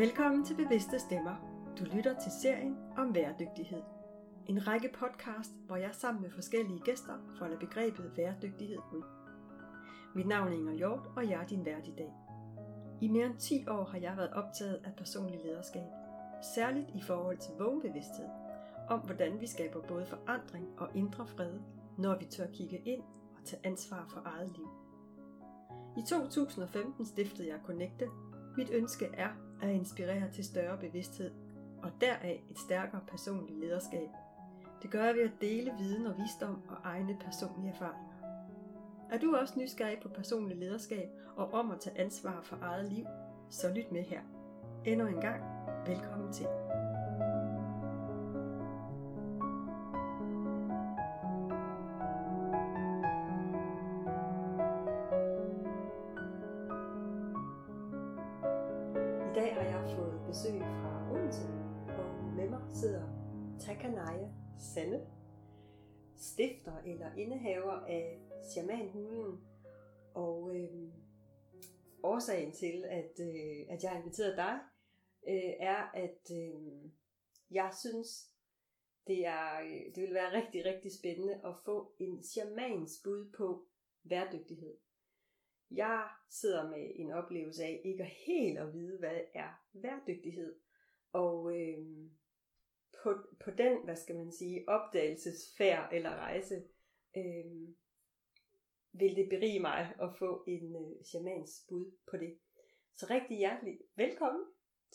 Velkommen til Bevidste Stemmer. Du lytter til serien om bæredygtighed. En række podcast, hvor jeg sammen med forskellige gæster folder begrebet bæredygtighed ud. Mit navn er Inger Hjort, og jeg er din vært i dag. I mere end 10 år har jeg været optaget af personlig lederskab, særligt i forhold til vågenbevidsthed, om hvordan vi skaber både forandring og indre fred, når vi tør kigge ind og tage ansvar for eget liv. I 2015 stiftede jeg Connecte. Mit ønske er at inspirere til større bevidsthed, og deraf et stærkere personligt lederskab. Det gør jeg ved at dele viden og visdom og egne personlige erfaringer. Er du også nysgerrig på personlig lederskab og om at tage ansvar for eget liv, så lyt med her. Endnu en gang, velkommen til. Årsagen til, at, øh, at jeg har inviteret dig, øh, er, at øh, jeg synes, det, er, øh, det vil være rigtig, rigtig spændende at få en shamans bud på bæredygtighed. Jeg sidder med en oplevelse af ikke helt at vide, hvad er bæredygtighed. Og øh, på, på den, hvad skal man sige, opdagelsesfærd eller rejse, øh, vil det berige mig at få en øh, shamans bud på det. Så rigtig hjertelig velkommen.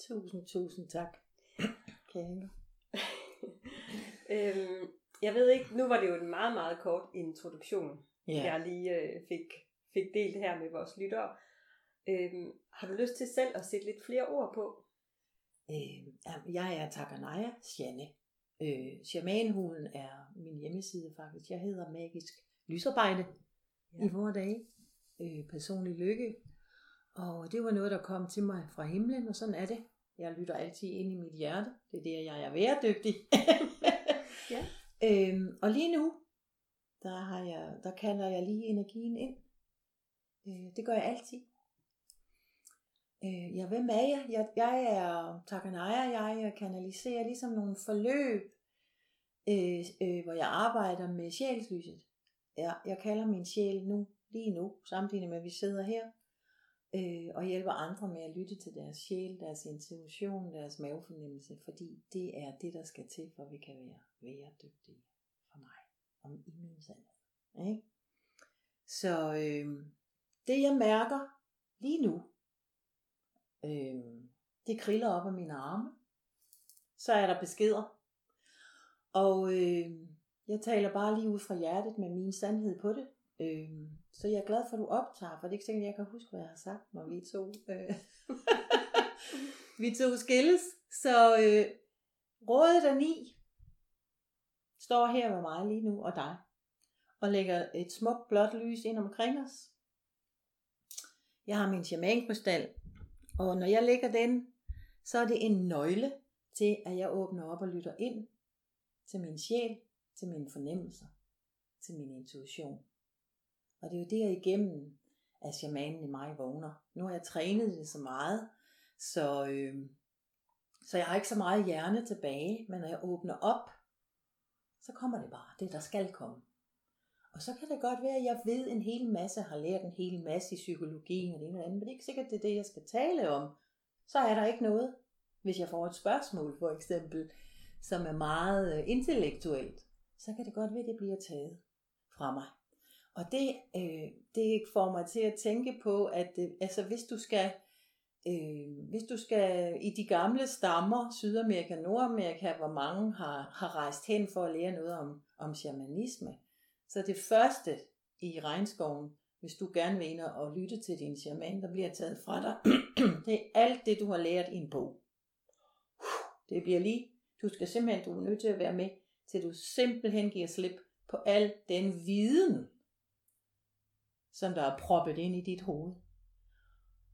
Tusind, tusind tak. Kære. øhm, jeg ved ikke, nu var det jo en meget, meget kort introduktion, Ja. jeg lige øh, fik, fik delt her med vores lyttere. Øhm, har du lyst til selv at sætte lidt flere ord på? Øh, jeg er Takanaya Sjanne. Øh, Shamanhulen er min hjemmeside faktisk. Jeg hedder Magisk Lysarbejde Ja. i vores dage. Øh, personlig lykke. Og det var noget, der kom til mig fra himlen, og sådan er det. Jeg lytter altid ind i mit hjerte. Det er der, jeg er væredygtig. Ja. øhm, og lige nu, der, har jeg, der kalder jeg lige energien ind. Øh, det gør jeg altid. Øh, ja, hvem er jeg? Jeg, jeg er Takanaya, jeg kanaliserer ligesom nogle forløb, øh, øh, hvor jeg arbejder med sjælslyset. Ja, jeg kalder min sjæl nu, lige nu, samtidig med at vi sidder her, øh, og hjælper andre med at lytte til deres sjæl, deres intuition, deres mavefornemmelse, fordi det er det, der skal til, for vi kan være væredygtige for mig, om i min sandhed. Ikke? Så øh, det jeg mærker lige nu, øh, det kriller op af mine arme. Så er der beskeder. Og øh, jeg taler bare lige ud fra hjertet med min sandhed på det. Øh, så jeg er glad for, at du optager, for det er ikke sikkert, at jeg kan huske, hvad jeg har sagt, når vi to, øh, vi to skilles. Så øh, rådet af ni står her med mig lige nu, og dig, og lægger et smukt blåt lys ind omkring os. Jeg har min shamankrystal, og når jeg lægger den, så er det en nøgle til, at jeg åbner op og lytter ind til min sjæl, til mine fornemmelser, til min intuition. Og det er jo derigennem, at shamanen i mig vågner. Nu har jeg trænet det så meget, så, øh, så jeg har ikke så meget hjerne tilbage, men når jeg åbner op, så kommer det bare, det der skal komme. Og så kan det godt være, at jeg ved en hel masse, har lært en hel masse i psykologien og det ene og andet, men det er ikke sikkert, det er det, jeg skal tale om. Så er der ikke noget, hvis jeg får et spørgsmål for eksempel, som er meget øh, intellektuelt, så kan det godt være, at det bliver taget fra mig. Og det, øh, det får mig til at tænke på, at øh, altså, hvis du skal øh, hvis du skal i de gamle stammer, Sydamerika, Nordamerika, hvor mange har, har rejst hen for at lære noget om, om shamanisme, så det første i regnskoven, hvis du gerne vil ind og lytte til din shaman, der bliver taget fra dig, det er alt det, du har lært i en bog. Det bliver lige, du skal simpelthen, du er nødt til at være med, til du simpelthen giver slip på al den viden, som der er proppet ind i dit hoved.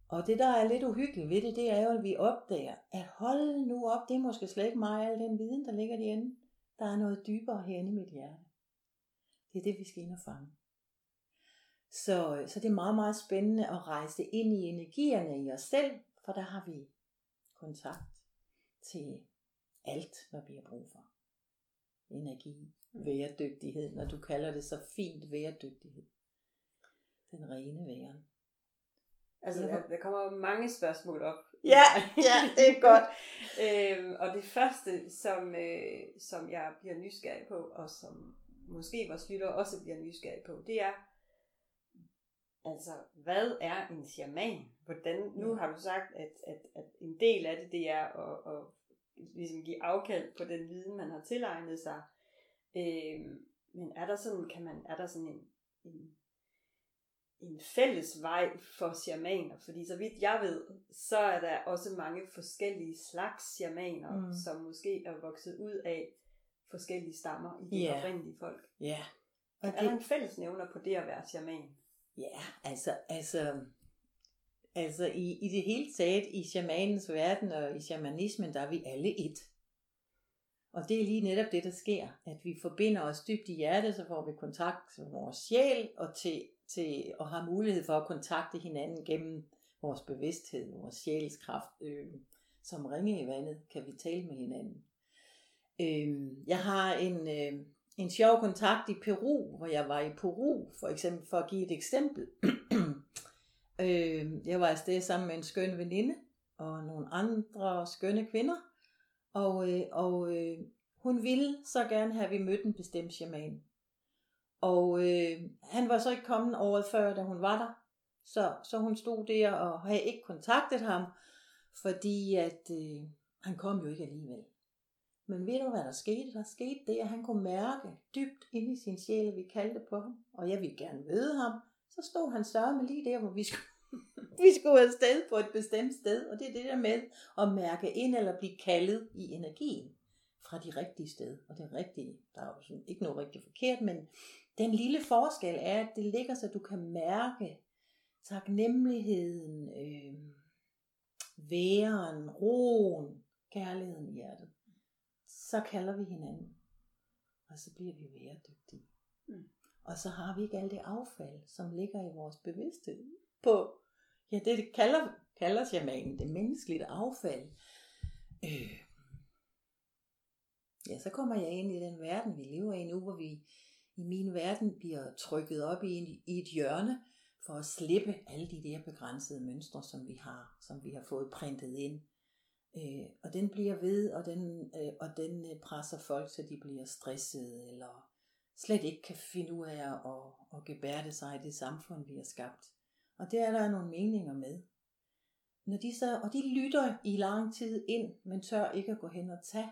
Og det, der er lidt uhyggeligt ved det, det er jo, at vi opdager, at hold nu op, det er måske slet ikke mig, al den viden, der ligger derinde. Der er noget dybere herinde i mit hjerte. Det er det, vi skal ind og fange. Så, så det er meget, meget spændende at rejse ind i energierne i os selv, for der har vi kontakt til alt, hvad vi har brug for. Energi, væredygtighed, når du kalder det så fint væredygtighed. Den rene væren. Altså, der, der kommer mange spørgsmål op. Ja, ja, det er godt. øhm, og det første, som, øh, som jeg bliver nysgerrig på, og som måske vores lytter også bliver nysgerrig på, det er, altså, hvad er en shaman? Hvordan, nu har du sagt, at, at, at en del af det, det er at, at ligesom give afkald på den viden, man har tilegnet sig. Øhm, men er der sådan, kan man, er der sådan en, en en fælles vej for shamaner, fordi så vidt jeg ved, så er der også mange forskellige slags shamaner, mm. som måske er vokset ud af forskellige stammer i de yeah. oprindelige folk. Ja. Yeah. Og er det... der en fællesnævner på det at være shaman? Ja, altså, altså, altså i, i det hele taget, i shamanens verden og i shamanismen, der er vi alle et. Og det er lige netop det, der sker, at vi forbinder os dybt i hjertet, så får vi kontakt til vores sjæl og til til at have mulighed for at kontakte hinanden gennem vores bevidsthed, vores sjælskraft. Øh, som ringe i vandet kan vi tale med hinanden. Øh, jeg har en, øh, en sjov kontakt i Peru, hvor jeg var i Peru, for eksempel for at give et eksempel øh, jeg var afsted sammen med en skøn veninde og nogle andre skønne kvinder, og, øh, og øh, hun ville så gerne have, at vi mødte en bestemt shaman. Og øh, han var så ikke kommet året før, da hun var der. Så, så hun stod der og havde ikke kontaktet ham, fordi at øh, han kom jo ikke alligevel. Men ved du, hvad der skete? Der skete det, at han kunne mærke dybt ind i sin sjæl, vi kaldte på ham, og jeg ville gerne møde ham. Så stod han sørme lige der, hvor vi skulle, vi skulle afsted på et bestemt sted. Og det er det der med at mærke ind eller blive kaldet i energien fra de rigtige sted. Og det rigtige, der er jo sådan ikke noget rigtig forkert, men den lille forskel er, at det ligger så, du kan mærke taknemmeligheden, øh, væren, roen, kærligheden i hjertet. Så kalder vi hinanden. Og så bliver vi væredygtige. Mm. Og så har vi ikke alt det affald, som ligger i vores bevidsthed på, ja, det, det kalder, kalder shamanen det menneskelige affald. Øh. Ja, så kommer jeg ind i den verden, vi lever i nu, hvor vi i min verden bliver trykket op i, en, i et hjørne for at slippe alle de der begrænsede mønstre, som vi har, som vi har fået printet ind. Øh, og den bliver ved, og den, øh, og den øh, presser folk, så de bliver stressede, eller slet ikke kan finde ud af at, at gebærde sig i det samfund, vi har skabt. Og det er der nogle meninger med. Når de så, og de lytter i lang tid ind, men tør ikke at gå hen og tage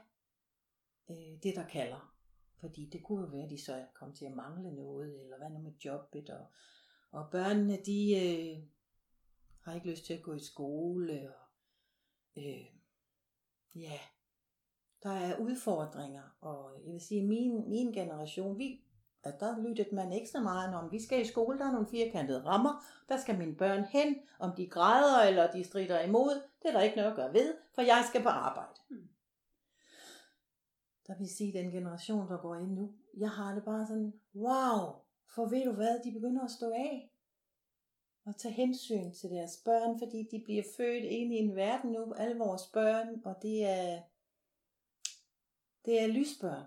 øh, det, der kalder. Fordi det kunne jo være, at de så kom til at mangle noget, eller hvad nu med jobbet, og, og børnene, de øh, har ikke lyst til at gå i skole, og øh, ja, der er udfordringer, og jeg vil sige, min, min generation, vi, at der lyttede man ekstra meget om, vi skal i skole, der er nogle firkantede rammer, der skal mine børn hen, om de græder eller de strider imod, det er der ikke noget at gøre ved, for jeg skal på arbejde. Mm der vil sige den generation, der går ind nu, jeg har det bare sådan, wow, for ved du hvad, de begynder at stå af og tage hensyn til deres børn, fordi de bliver født ind i en verden nu, alle vores børn, og det er, det er lysbørn.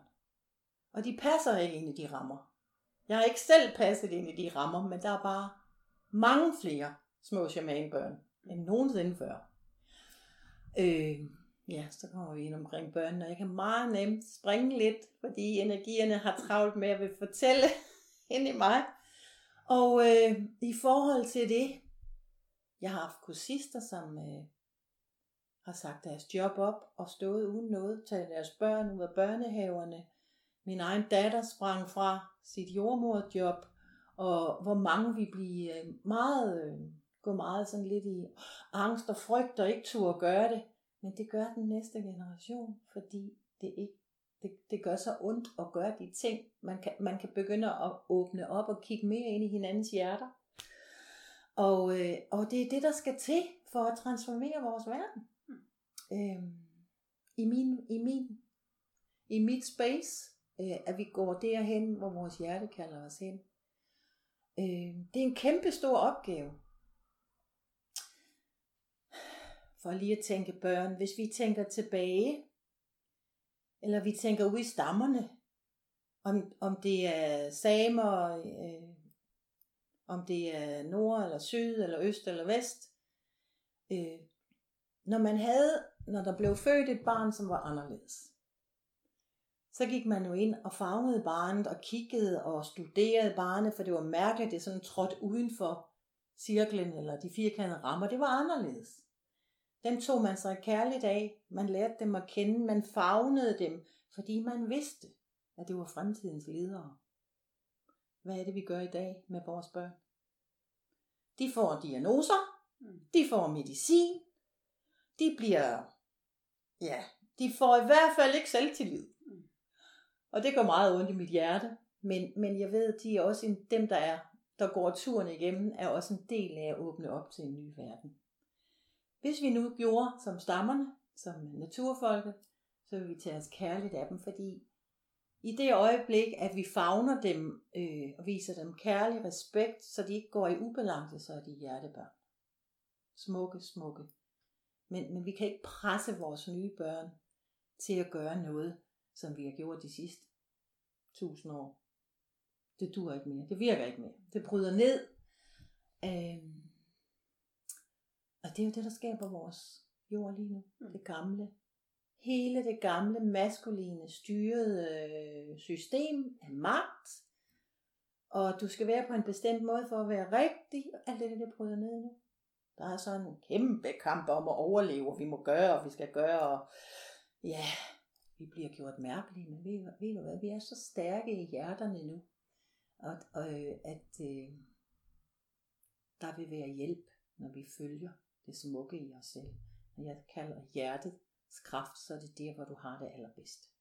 Og de passer ikke ind i de rammer. Jeg har ikke selv passet ind i de rammer, men der er bare mange flere små shamanbørn end nogensinde før. Øh, Ja, så kommer vi ind omkring børnene, og jeg kan meget nemt springe lidt, fordi energierne har travlt med at vil fortælle ind i mig. Og øh, i forhold til det, jeg har haft kursister, som øh, har sagt deres job op og stået uden noget, taget deres børn ud af børnehaverne. Min egen datter sprang fra sit jordmorjob, og hvor mange vi blive øh, meget, øh, gå meget sådan lidt i angst og frygt og ikke turde gøre det. Men det gør den næste generation, fordi det ikke det, det gør så ondt at gøre de ting. Man kan, man kan begynde at åbne op og kigge mere ind i hinandens hjerter. Og, øh, og det er det, der skal til for at transformere vores verden. Mm. Øh, I min, i min, i mit space, øh, at vi går derhen, hvor vores hjerte kalder os hen. Øh, det er en kæmpe stor opgave. for lige at tænke børn, hvis vi tænker tilbage, eller vi tænker ud i stammerne, om, om det er samer, øh, om det er nord eller syd eller øst eller vest. Øh, når man havde, når der blev født et barn, som var anderledes, så gik man jo ind og fagnede barnet og kiggede og studerede barnet, for det var mærkeligt, det sådan trådt uden for cirklen eller de firkantede rammer. Det var anderledes. Dem tog man sig kærligt af. Man lærte dem at kende. Man fagnede dem, fordi man vidste, at det var fremtidens ledere. Hvad er det, vi gør i dag med vores børn? De får diagnoser. Mm. De får medicin. De bliver, ja, de får i hvert fald ikke selvtillid. Og det går meget ondt i mit hjerte. Men, men jeg ved, at de er også en, dem, der er der går turen igennem, er også en del af at åbne op til en ny verden. Hvis vi nu gjorde som stammerne, som naturfolket, så vil vi tage os kærligt af dem, fordi i det øjeblik, at vi favner dem øh, og viser dem kærlig respekt, så de ikke går i ubalance, så er de hjertebørn. Smukke, smukke. Men, men vi kan ikke presse vores nye børn til at gøre noget, som vi har gjort de sidste tusind år. Det dur ikke mere. Det virker ikke mere. Det bryder ned. Øhm, og det er jo det, der skaber vores jord lige nu. Mm. Det gamle. Hele det gamle maskuline styrede øh, system af magt. Og du skal være på en bestemt måde for at være rigtig. Alt det, det bryder ned nu. Der er sådan en kæmpe kamp om at overleve, og vi må gøre, og vi skal gøre. Og ja, vi bliver gjort mærkelige, men ved, ved du hvad, vi er så stærke i hjerterne nu, og, og øh, at øh, der vil være hjælp, når vi følger det smukke i os selv. Når jeg kalder hjertets kraft, så er det der, hvor du har det allerbedst.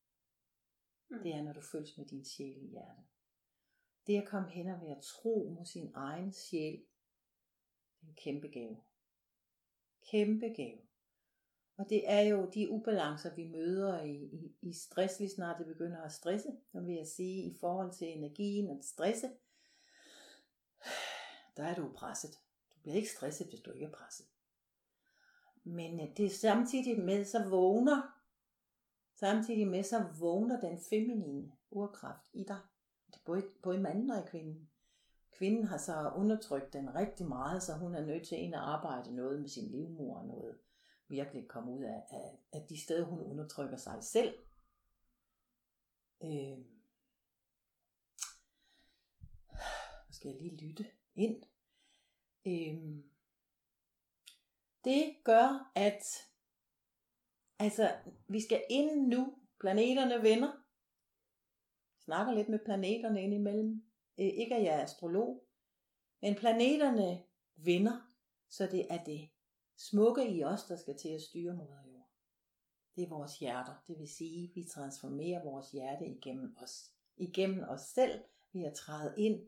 Mm. Det er, når du følges med din sjæl i hjertet. Det at komme hen og være tro mod sin egen sjæl, det er en kæmpe gave. Kæmpe gave. Og det er jo de ubalancer, vi møder i, i, i stress, lige snart det begynder at stresse, så vil jeg sige, i forhold til energien og stresse, der er du presset. Du bliver ikke stresset, hvis du ikke er presset. Men øh, det er samtidig med, så vågner, samtidig med, så vågner den feminine urkraft i dig. Det er både, både manden og kvinden. Kvinden har så undertrykt den rigtig meget, så hun er nødt til at arbejde noget med sin livmor og noget virkelig komme ud af, af, af de steder, hun undertrykker sig selv. Øh, skal jeg lige lytte ind. Øh, det gør, at altså, vi skal ind nu. Planeterne vender. Jeg snakker lidt med planeterne indimellem. Øh, ikke at jeg er astrolog. Men planeterne vender, så det er det smukke i os, der skal til at styre moder jord. Det er vores hjerter. Det vil sige, at vi transformerer vores hjerte igennem os. Igennem os selv ved at træde ind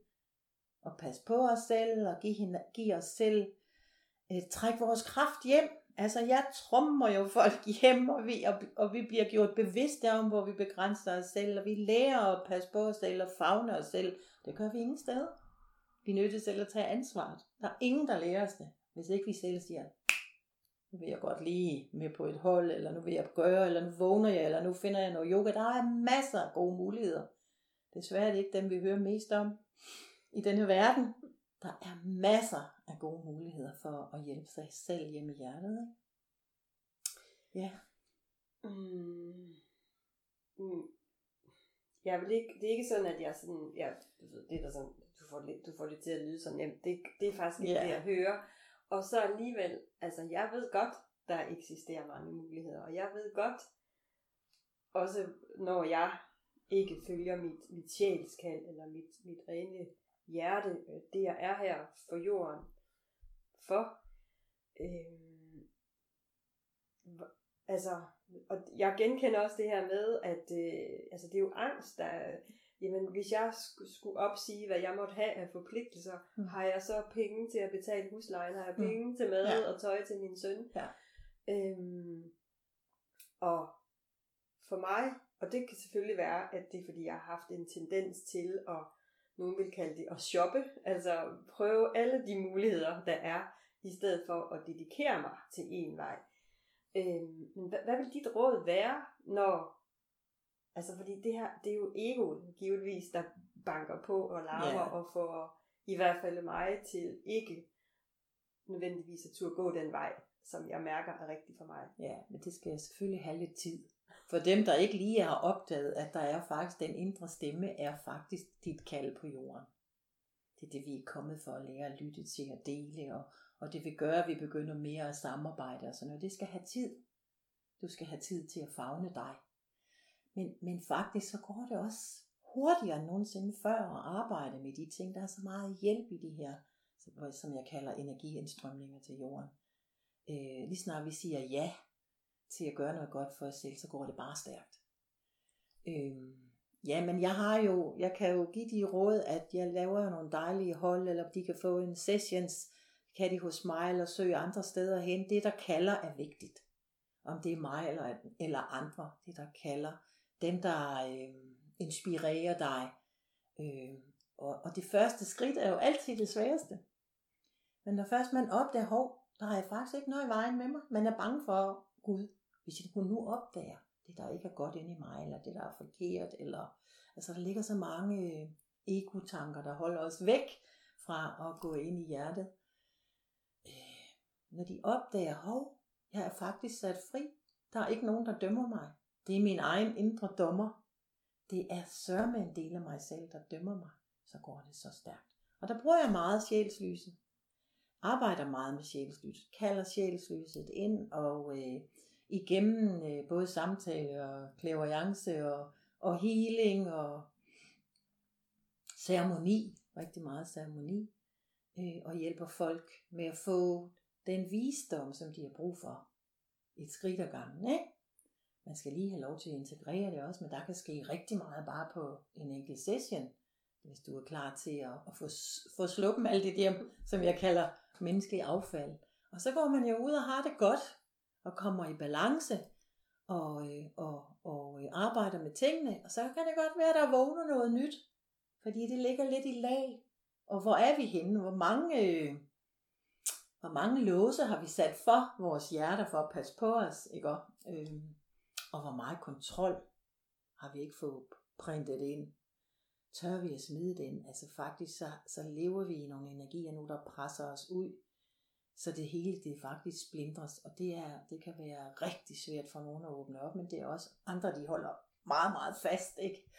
og passe på os selv og give, hende, give os selv øh, træk vores kraft hjem. Altså jeg trummer jo folk hjem, og vi, og, og vi bliver gjort bevidste om, hvor vi begrænser os selv, og vi lærer at passe på os selv og fagne os selv. Det gør vi ingen steder. Vi er nødt til selv at tage ansvaret. Der er ingen, der lærer os det, hvis ikke vi selv siger, nu vil jeg godt lige med på et hold, eller nu vil jeg gøre, eller nu vågner jeg, eller nu finder jeg noget yoga. Der er masser af gode muligheder. Desværre er det ikke dem, vi hører mest om i denne verden. Der er masser af gode muligheder for at hjælpe sig selv hjemme i hjertet. Ikke? Ja. Mm. Mm. Jeg vil ikke, det er ikke sådan, at jeg sådan, ja, du ved, det er der sådan, du får, lidt, du får det til at lyde sådan nemt. Det, det er faktisk ikke yeah. det, jeg hører. Og så alligevel, altså jeg ved godt, der eksisterer mange muligheder, og jeg ved godt, også når jeg ikke følger mit, mit sjælskald, eller mit, mit rene hjerte, øh, det jeg er her for jorden, for, øh, altså, og jeg genkender også det her med, at øh, altså det er jo angst, der jamen hvis jeg skulle opsige, hvad jeg måtte have af forpligtelser, mm. har jeg så penge til at betale huslejen, har jeg mm. penge mm. til mad ja. og tøj til min søn. Ja. Øhm, og for mig, og det kan selvfølgelig være, at det er fordi, jeg har haft en tendens til at, nogen vil kalde det at shoppe, altså prøve alle de muligheder, der er, i stedet for at dedikere mig til en vej. Øhm, men hvad, hvad vil dit råd være, når... Altså, fordi det her, det er jo egoet, givetvis, der banker på og larmer Ja. og får i hvert fald mig til ikke nødvendigvis at turde gå den vej, som jeg mærker er rigtig for mig. Ja, men det skal selvfølgelig have lidt tid. For dem, der ikke lige har opdaget, at der er faktisk den indre stemme, er faktisk dit kald på jorden. Det er det, vi er kommet for at lære at lytte til og dele, og, og det vil gøre, at vi begynder mere at samarbejde og sådan noget. Det skal have tid. Du skal have tid til at fagne dig. Men, men faktisk så går det også hurtigere end nogensinde før at arbejde med de ting. Der er så meget hjælp i de her, som jeg kalder energiindstrømninger til jorden. Øh, lige snart vi siger ja til at gøre noget godt for os selv, så går det bare stærkt. Øh, ja, men jeg har jo, jeg kan jo give de råd, at jeg laver nogle dejlige hold, eller de kan få en sessions, kan de hos mig, eller søge andre steder hen. Det, der kalder, er vigtigt. Om det er mig eller, eller andre, det der kalder. Dem, der øh, inspirerer dig. Øh, og, og det første skridt er jo altid det sværeste. Men når først man opdager, hov, der har jeg faktisk ikke noget i vejen med mig. Man er bange for Gud. Hvis hun nu opdager det, der ikke er godt inde i mig, eller det, der er forkert, eller altså der ligger så mange øh, ego-tanker, der holder os væk fra at gå ind i hjertet. Øh, når de opdager, hov, jeg er faktisk sat fri. Der er ikke nogen, der dømmer mig. Det er min egen indre dommer. Det er sørme en del af mig selv, der dømmer mig. Så går det så stærkt. Og der bruger jeg meget sjælslyset arbejder meget med sjælslyset, kalder sjælslyset ind, og øh, igennem øh, både samtale og clairvoyance og, og healing og ceremoni, rigtig meget ceremoni, øh, og hjælper folk med at få den visdom, som de har brug for, et skridt ad gangen. Ikke? Man skal lige have lov til at integrere det også, men der kan ske rigtig meget bare på en enkelt session, hvis du er klar til at, at få, få sluppen alt det der, som jeg kalder menneskelig affald. Og så går man jo ud og har det godt, og kommer i balance, og, øh, og, og øh, arbejder med tingene, og så kan det godt være, at der vågner noget nyt, fordi det ligger lidt i lag. Og hvor er vi henne? Hvor mange, øh, hvor mange låse har vi sat for vores hjerter for at passe på os, ikke? Øh, og hvor meget kontrol har vi ikke fået printet ind? Tør vi at smide den? Altså faktisk, så, så lever vi i nogle energier nu, der presser os ud, så det hele det faktisk splindres, og det, er, det kan være rigtig svært for nogen at åbne op, men det er også andre, de holder meget, meget fast, ikke?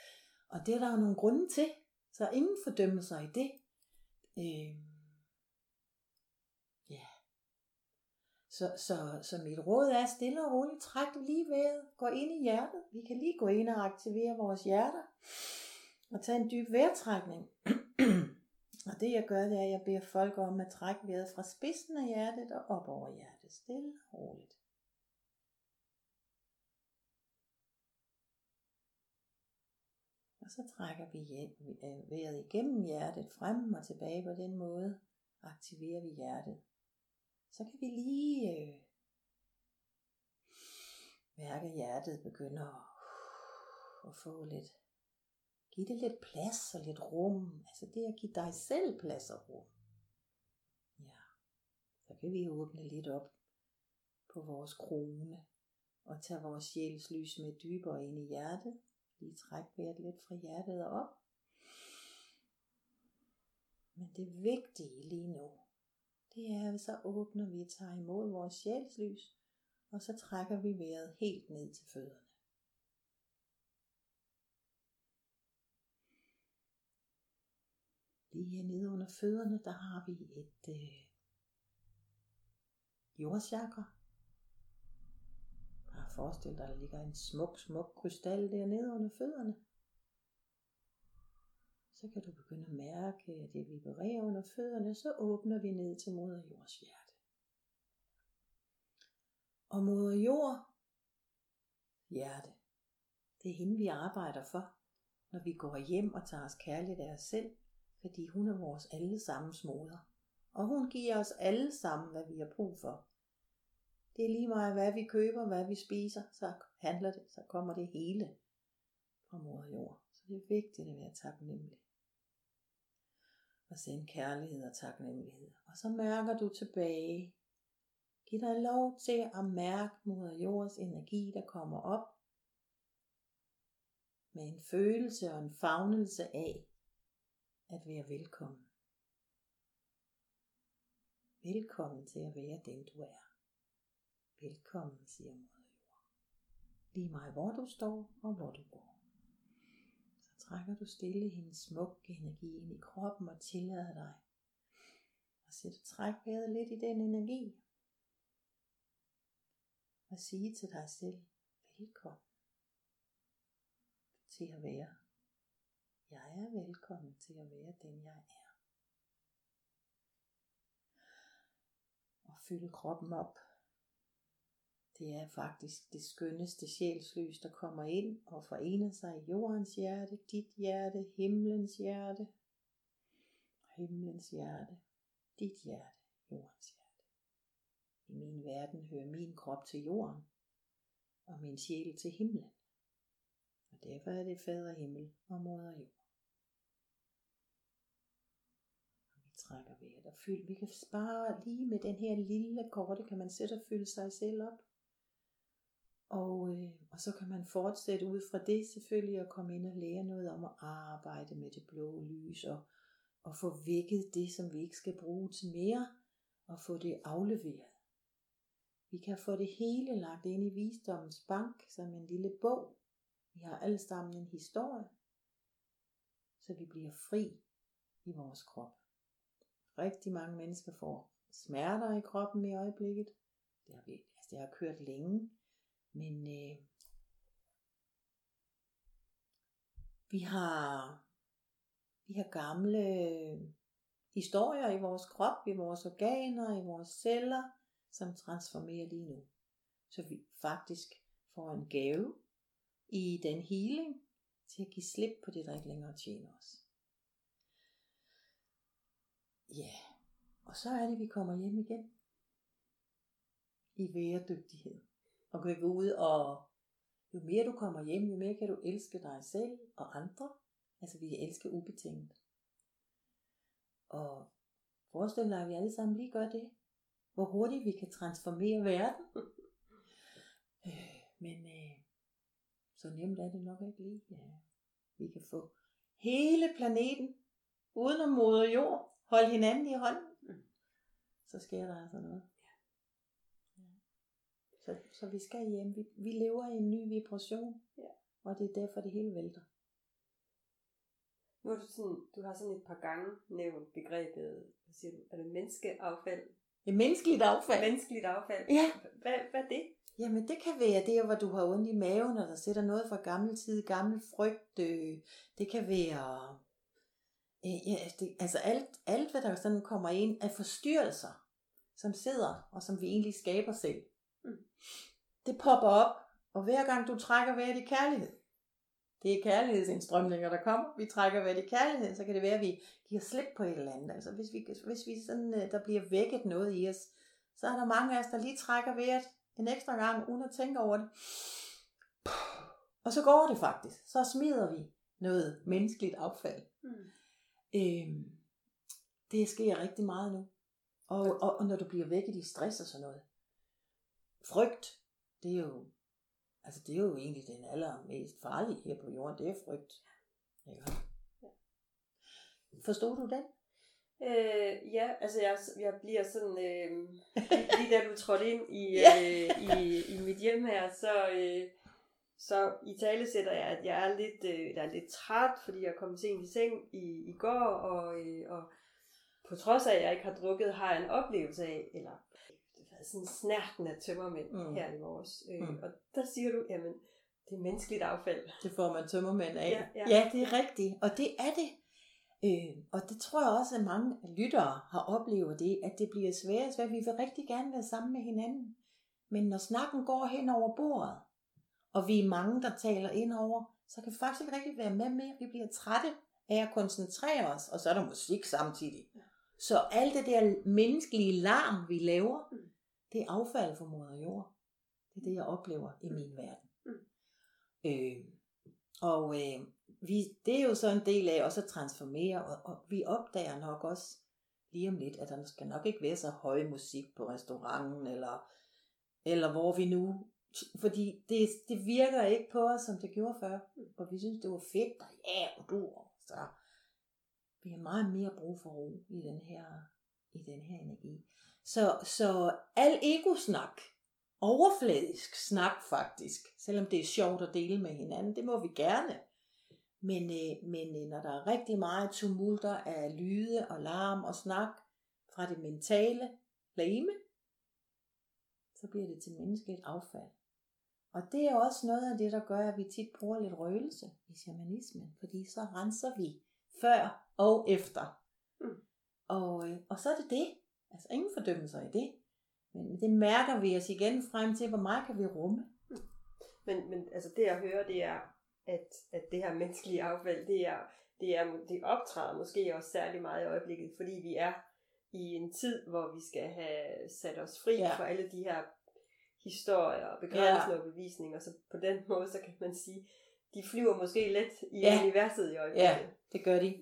Og det er der jo nogle grunde til, så ingen fordømmelser i det. Øh, ja. Så, så, så mit råd er stille og roligt, træk lige vejret, gå ind i hjertet. Vi kan lige gå ind og aktivere vores hjerter, og tage en dyb vejrtrækning. Og det jeg gør, det er, at jeg beder folk om at trække vejret fra spidsen af hjertet og op over hjertet. Stille og roligt. Og så trækker vi øh, vejret igennem hjertet frem og tilbage på den måde. Aktiverer vi hjertet. Så kan vi lige øh, mærke, at hjertet begynder at at få lidt give det lidt plads og lidt rum. Altså det at give dig selv plads og rum. Ja. Så kan vi åbne lidt op på vores krone og tage vores sjælslys med dybere ind i hjertet. Lige træk vejret lidt fra hjertet og op. Men det vigtige lige nu, det er, at så åbner vi og tager imod vores sjælslys, og så trækker vi vejret helt ned til fødderne. Lige her nede under fødderne, der har vi et øh, jordchakra. Bare forestil dig, der ligger en smuk, smuk krystal dernede under fødderne. Så kan du begynde at mærke, at det vibrerer under fødderne, så åbner vi ned til moder jords hjerte. Og moder jord, hjerte, det er hende vi arbejder for, når vi går hjem og tager os kærligt af os selv fordi hun er vores allesammens moder. Og hun giver os alle sammen, hvad vi har brug for. Det er lige meget, hvad vi køber, hvad vi spiser, så handler det, så kommer det hele fra moder jord. Så det er vigtigt at være taknemmelig. Og sende kærlighed og taknemmelighed. Og så mærker du tilbage Giv dig lov til at mærke moder jords energi, der kommer op med en følelse og en fagnelse af at være velkommen. Velkommen til at være den du er. Velkommen, siger moder jord. Lige meget hvor du står og hvor du går. Trækker du stille hendes smukke energi ind i kroppen og tillader dig at sætte træk vejret lidt i den energi. Og sige til dig selv, velkommen til at være. Jeg er velkommen til at være den jeg er. Og fylde kroppen op. Det er faktisk det skønneste sjælslys, der kommer ind og forener sig i jordens hjerte, dit hjerte, himlens hjerte, himlens hjerte, dit hjerte, jordens hjerte. I min verden hører min krop til jorden, og min sjæl til himlen. Og derfor er det fader himmel og moder jord. Og vi trækker vejret og fyld. Vi kan spare lige med den her lille korte, kan man sætte og fylde sig selv op. Og, øh, og så kan man fortsætte ud fra det selvfølgelig at komme ind og lære noget om at arbejde med det blå lys og, og få vækket det, som vi ikke skal bruge til mere, og få det afleveret. Vi kan få det hele lagt ind i visdommens bank som en lille bog. Vi har alle sammen en historie, så vi bliver fri i vores krop. Rigtig mange mennesker får smerter i kroppen i øjeblikket. Det har, vi, altså det har kørt længe. Men øh, vi har vi har gamle øh, historier i vores krop, i vores organer, i vores celler, som transformerer lige nu. Så vi faktisk får en gave i den healing til at give slip på det, der ikke længere tjener os. Ja, og så er det, vi kommer hjem igen. I væredygtighed. Og kan gå ud og jo mere du kommer hjem, jo mere kan du elske dig selv og andre. Altså vi kan elske ubetinget. Og forestil dig, at vi alle sammen lige gør det. Hvor hurtigt vi kan transformere verden. Øh, men øh, så nemt er det nok ikke lige. Ja. Vi kan få hele planeten uden om moder jord. Hold hinanden i hånden. Så sker der altså noget. Så, så vi skal hjem. Vi, vi lever i en ny vibration. Ja. Og det er derfor, det hele vælter. Nu har du, sådan, du har sådan et par gange nævnt begrebet, hvad siger du, er det menneskeaffald? Et menneskeligt affald. Menneskeligt affald. Ja. Hvad, hvad er det? Jamen det kan være der, hvor du har ondt i maven, og der sætter noget fra gammel tid, gammel frygt. Øh, det kan være, øh, ja, det, altså alt, alt, hvad der sådan kommer ind af forstyrrelser, som sidder, og som vi egentlig skaber selv. Det popper op, og hver gang du trækker vejret i kærlighed, det er kærlighedsindstrømninger, der kommer. Vi trækker vejret i kærlighed, så kan det være, at vi giver slip på et eller andet. Altså hvis, vi, hvis vi sådan, øh, der bliver vækket noget i os, så er der mange af os, der lige trækker vejret en ekstra gang, uden at tænke over det. Og så går det faktisk. Så smider vi noget menneskeligt affald. Mm. Øhm, det sker rigtig meget nu. Og, og, og når du bliver vækket i stress og sådan noget. Frygt, det er jo, altså det er jo egentlig den allermest farlige her på jorden, det er frygt. Ikke? Forstod du den? Øh, ja, altså jeg, jeg bliver sådan, øh, lige da du trådte ind i, Ja. øh, i, i mit hjem her, så, øh, så i tale sætter jeg, at jeg er lidt, øh, jeg er lidt træt, fordi jeg kom sent i seng i, i går, og, øh, og på trods af, at jeg ikke har drukket, har jeg en oplevelse af, eller sådan snærten af tømmermænd Mm. her i vores. Øh, Mm. Og der siger du, jamen, det er menneskeligt affald. Det får man tømmermænd af. Ja, ja. ja, det er rigtigt. Og det er det. Øh, og det tror jeg også, at mange lyttere har oplevet det, at det bliver sværere og sværere. Vi vil rigtig gerne være sammen med hinanden. Men når snakken går hen over bordet, og vi er mange, der taler ind over, så kan vi faktisk ikke rigtig være med mere. Vi bliver trætte af at koncentrere os, og så er der musik samtidig. Så alt det der menneskelige larm, vi laver, Mm. Det er affald for moder jord. Det er det, jeg oplever i min verden. Mm. Øh, og øh, vi, det er jo så en del af også at transformere, og, og vi opdager nok også lige om lidt, at der skal nok ikke være så høj musik på restauranten, eller, eller hvor vi nu, fordi det, det virker ikke på os, som det gjorde før, for vi synes, det var fedt, og ja, og du, så vi har meget mere brug for ro i den her, i den her energi. Så, så al ego-snak, overfladisk snak faktisk, selvom det er sjovt at dele med hinanden, det må vi gerne. Men, øh, men øh, når der er rigtig meget tumulter af lyde og larm og snak fra det mentale lame, så bliver det til menneskeligt affald. Og det er også noget af det, der gør, at vi tit bruger lidt røgelse i shamanismen, fordi så renser vi før og efter. Mm. Og, øh, og så er det det. Altså ingen fordømmelser i det. Men det mærker vi os igen frem til, hvor meget kan vi rumme. Mm. Men, men altså det jeg hører, det er, at, at det her menneskelige affald, det er, det er, det optræder måske også særlig meget i øjeblikket, fordi vi er i en tid, hvor vi skal have sat os fri ja. for alle de her historier og begrænsninger ja. og bevisninger, så på den måde, så kan man sige, de flyver måske lidt i ja. universet i øjeblikket. Ja, det gør de.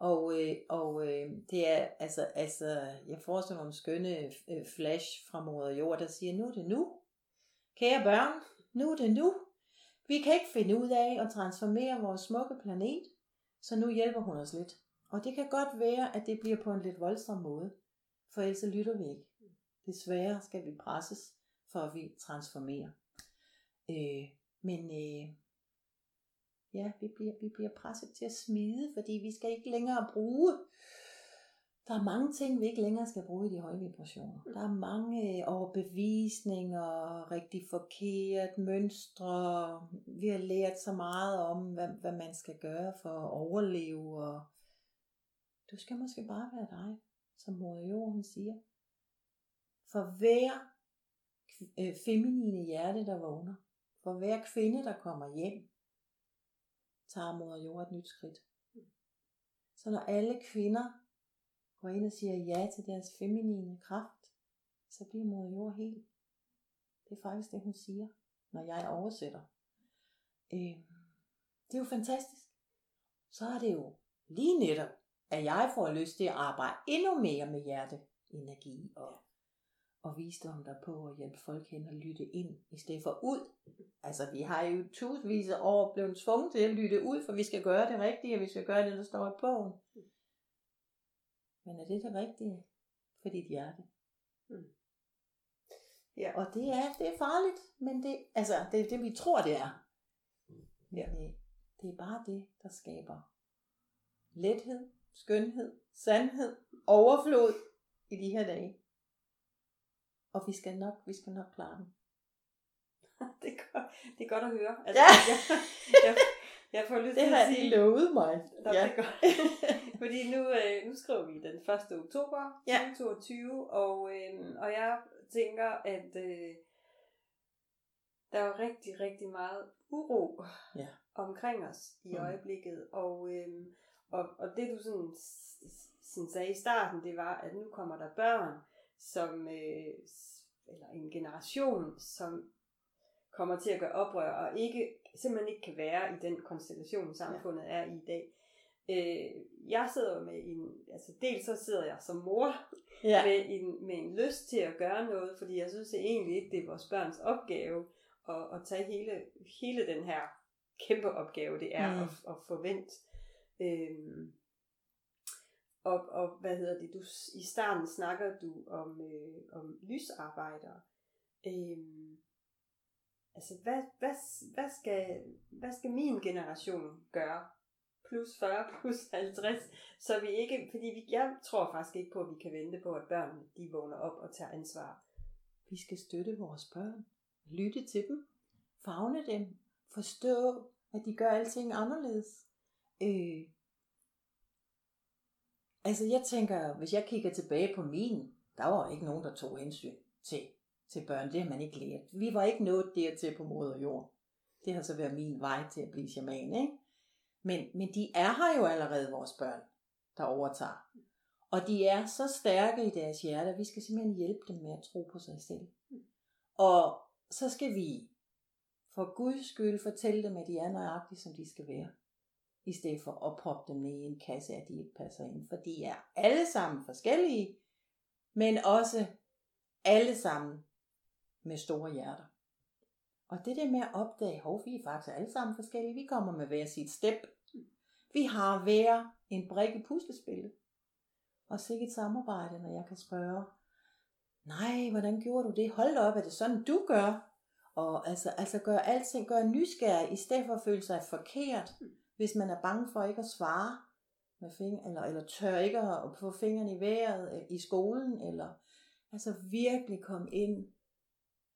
Og, øh, og øh, det er, altså, altså, jeg forestiller mig nogle skønne øh, flash fra moder jord, der siger, nu er det nu. Kære børn, nu er det nu. Vi kan ikke finde ud af at transformere vores smukke planet, så nu hjælper hun os lidt. Og det kan godt være, at det bliver på en lidt voldsom måde, for ellers lytter vi ikke. Desværre skal vi presses, for at vi transformerer. Øh, men øh, ja, vi bliver, vi bliver presset til at smide, fordi vi skal ikke længere bruge der er mange ting, vi ikke længere skal bruge i de høje vibrationer. Der er mange øh, overbevisninger, rigtig forkert, mønstre. Vi har lært så meget om, hvad, hvad man skal gøre for at overleve. Og du skal måske bare være dig, som moder jord, hun siger. For hver øh, feminine hjerte, der vågner, for hver kvinde, der kommer hjem, tager moder jord et nyt skridt. Så når alle kvinder går ind og siger ja til deres feminine kraft, så bliver moder jord helt. Det er faktisk det, hun siger, når jeg oversætter. Øh, det er jo fantastisk. Så er det jo lige netop, at jeg får lyst til at arbejde endnu mere med hjerteenergi og, og visdom der på at hjælpe folk hen og lytte ind, i stedet for ud. Altså, vi har jo tusindvis af år blevet tvunget til at lytte ud, for vi skal gøre det rigtige, og vi skal gøre det, der står i bogen. Men er det det rigtige for dit hjerte? Mm. Ja. Og det er, det er farligt, men det, altså, det er det, vi tror, det er. Ja. Men det, det er bare det, der skaber lethed, skønhed, sandhed, overflod i de her dage. Og vi skal nok, vi skal nok klare den. det, er godt, det er godt at høre. Altså, ja. jeg, jeg, jeg får lyst det til at sige... Det har lovet mig. ja. Det er godt. Fordi nu, øh, nu skriver vi den 1. oktober ja. 2022, og, øh, og jeg tænker, at øh, der er rigtig, rigtig meget uro ja. omkring os i mm. øjeblikket. Og, øh, og, og det du sådan, sådan sagde i starten, det var, at nu kommer der børn, som, øh, eller en generation, som kommer til at gøre oprør, og ikke, simpelthen ikke kan være i den konstellation, samfundet ja. er i i dag. Øh, jeg sidder med en, altså dels så sidder jeg som mor ja. med, en, med en lyst til at gøre noget, fordi jeg synes egentlig ikke, det er vores børns opgave at, at tage hele, hele den her kæmpe opgave, det er mm. at, at forvente. Øhm, og, og hvad hedder det, du, i starten snakker du om, øh, om lysarbejdere. Øhm, altså hvad, hvad, hvad, skal, hvad skal min generation gøre plus 40, plus 50, så vi ikke, fordi vi, jeg tror faktisk ikke på, at vi kan vente på, at børnene de vågner op og tager ansvar. Vi skal støtte vores børn, lytte til dem, fagne dem, forstå, at de gør alting anderledes. Øh, altså jeg tænker, hvis jeg kigger tilbage på min, der var ikke nogen, der tog hensyn til, til børn. Det har man ikke lært. Vi var ikke nået dertil på moder jord. Det har så været min vej til at blive shaman, ikke? Men, men de er her jo allerede, vores børn, der overtager. Og de er så stærke i deres hjerte, at vi skal simpelthen hjælpe dem med at tro på sig selv. Og så skal vi for Guds skyld fortælle dem, at de er nøjagtigt, som de skal være i stedet for at proppe dem ned i en kasse, at de ikke passer ind. For de er alle sammen forskellige, men også alle sammen med store hjerter. Og det der med at opdage, at vi er faktisk alle sammen forskellige, vi kommer med hver sit step. Vi har hver en brik i puslespillet. Og sikkert et samarbejde, når jeg kan spørge, nej, hvordan gjorde du det? Hold da op, er det sådan, du gør? Og altså, altså gør alting, gør nysgerrig, i stedet for at føle sig forkert, mm hvis man er bange for ikke at svare med fingre, eller, eller tør ikke at få fingrene i vejret øh, i skolen, eller altså virkelig komme ind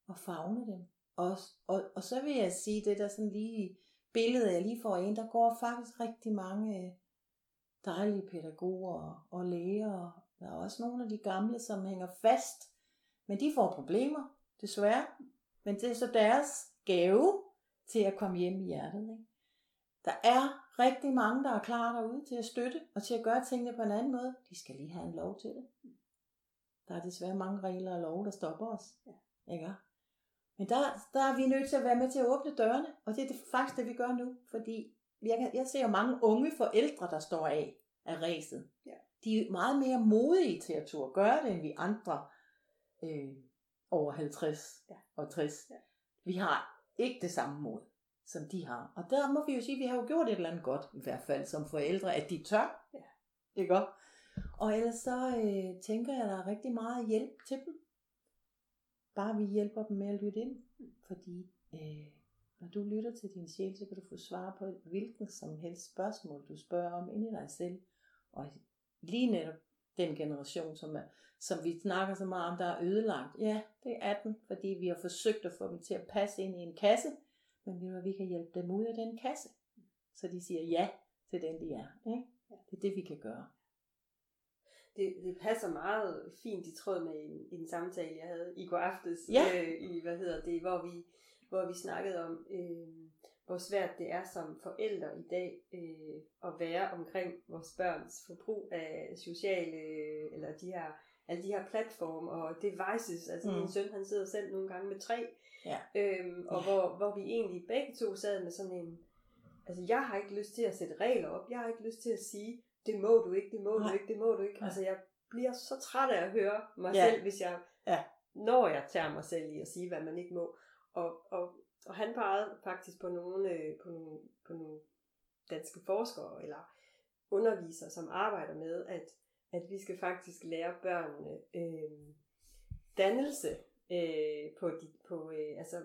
og fagne dem. Og, og, og så vil jeg sige, det der sådan lige billede, jeg lige får ind, der går faktisk rigtig mange øh, dejlige pædagoger og læger. Der er også nogle af de gamle, som hænger fast, men de får problemer, desværre. Men det er så deres gave til at komme hjem i hjertet. Ikke? Der er rigtig mange, der er klar derude til at støtte og til at gøre tingene på en anden måde. De skal lige have en lov til det. Der er desværre mange regler og lov, der stopper os. Ja. Ikke? Men der, der er vi nødt til at være med til at åbne dørene, og det er det, faktisk det, vi gør nu. Fordi jeg, jeg ser jo mange unge forældre, der står af af ræset. Ja. De er meget mere modige til at turde gøre det, end vi andre øh, over 50 ja. og 60. Ja. Vi har ikke det samme mod, som de har. Og der må vi jo sige, at vi har jo gjort et eller andet godt, i hvert fald som forældre, at de tør. Ja. Ikke godt? Og ellers så øh, tænker jeg, at der er rigtig meget hjælp til dem. Bare vi hjælper dem med at lytte ind. Fordi øh, når du lytter til din sjæl, så kan du få svar på hvilken som helst spørgsmål, du spørger om inde i dig selv. Og lige netop den generation, som, er, som vi snakker så meget om, der er ødelagt. Ja, det er den, fordi vi har forsøgt at få dem til at passe ind i en kasse, men vi, vi kan hjælpe dem ud af den kasse. Så de siger ja til den, de er. Ikke? Det er det, vi kan gøre det, det passer meget fint i tråd med en, en samtale, jeg havde i går aftes, ja. øh, i, hvad hedder det, hvor vi, hvor vi snakkede om, øh, hvor svært det er som forældre i dag øh, at være omkring vores børns forbrug af sociale, eller de her, alle de her platforme og devices. Altså mm. min søn, han sidder selv nogle gange med tre, ja. øhm, og ja. Hvor, hvor vi egentlig begge to sad med sådan en, altså jeg har ikke lyst til at sætte regler op, jeg har ikke lyst til at sige, det må du ikke, det må Nej. du ikke, det må du ikke. Nej. Altså jeg bliver så træt af at høre mig ja. selv, hvis jeg, ja. når jeg tager mig selv i at sige, hvad man ikke må. Og, og, og han pegede faktisk på nogle, øh, på nogle, på nogle danske forskere, eller undervisere, som arbejder med, at, at vi skal faktisk lære børnene øh, dannelse øh, på, de, på øh, altså,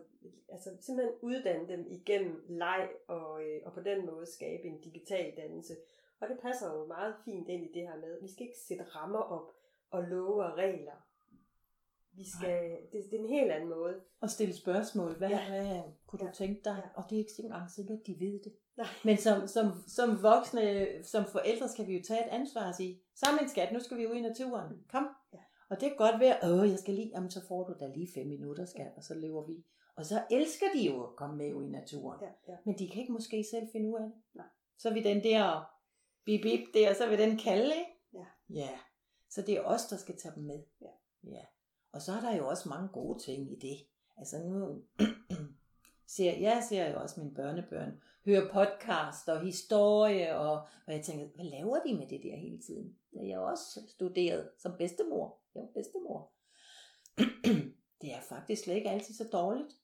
altså simpelthen uddanne dem igennem leg og, øh, og på den måde skabe en digital dannelse. Og det passer jo meget fint ind i det her med, vi skal ikke sætte rammer op og love og regler. Vi skal, det, det, er en helt anden måde. Og stille spørgsmål. Hvad, ja. hvad kunne du ja. tænke dig? Ja. Og det er ikke engang sikkert, at de ved det. Nej. Men som, som, som voksne, som forældre, skal vi jo tage et ansvar og sige, sammen en skat, nu skal vi ud i naturen. Kom. Og det kan godt være, åh, jeg skal lige, jamen så får du da lige fem minutter, skat, og så lever vi. Og så elsker de jo at komme med ud i naturen. Ja, ja. Men de kan ikke måske selv finde ud af det. Nej. Så er vi den der bip bip der, så vil den kalde, ikke? Ja. Ja. Så det er os, der skal tage dem med. Ja. ja. Og så er der jo også mange gode ting i det. Altså nu ser jeg ser jo også mine børnebørn høre podcast og historie, og, og jeg tænker, hvad laver de med det der hele tiden? Det har jeg også studeret som bedstemor. Jeg var bedstemor. det er faktisk slet ikke altid så dårligt.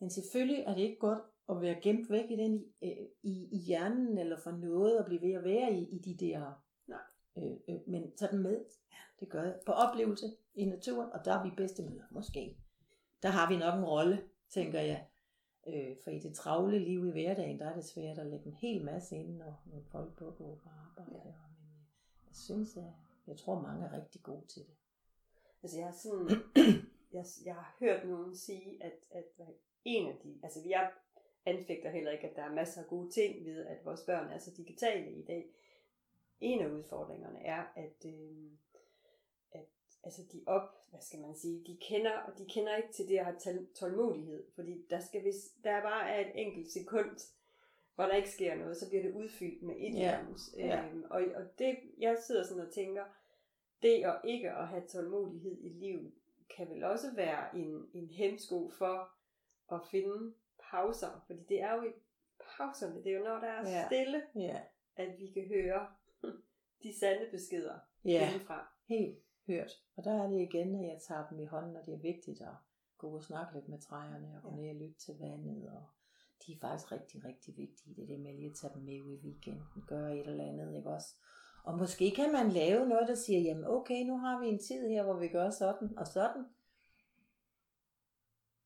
Men selvfølgelig er det ikke godt at være gemt væk i den øh, i, i hjernen, eller for noget at blive ved at være i, i de der... Nej. Øh, øh, men tag dem med. Det gør jeg. På oplevelse i naturen, og der er vi bedste møder, måske. Der har vi nok en rolle, tænker jeg. Øh, for i det travle liv i hverdagen, der er det svært at lægge en hel masse ind, når, når folk på gå på arbejde. Ja. Men øh, jeg synes, at jeg tror, mange er rigtig gode til det. Altså jeg har sådan, jeg, jeg har hørt nogen sige, at, at en af de, altså vi er anfægter heller ikke, at der er masser af gode ting ved, at vores børn er så digitale i dag. En af udfordringerne er, at, øh, at altså de op, hvad skal man sige, de kender, de kender ikke til det at have tålmodighed, fordi der skal hvis, der bare er et enkelt sekund, hvor der ikke sker noget, så bliver det udfyldt med et ja. Ja. Øhm, og, og det, jeg sidder sådan og tænker, det at ikke at have tålmodighed i livet, kan vel også være en, en hemsko for at finde pauser, fordi det er jo et pauserne, det er jo når der er Ja. stille, Ja. at vi kan høre de sande beskeder Ja, hjemmefra. helt hørt. Og der er det igen, at jeg tager dem i hånden, og det er vigtigt at gå ud og snakke lidt med træerne, og gå Ja. ned og lytte til vandet, og de er faktisk rigtig, rigtig vigtige. Det er det med lige at tage dem med ud i weekenden, gøre et eller andet, ikke også? Og måske kan man lave noget, der siger, jamen okay, nu har vi en tid her, hvor vi gør sådan og sådan.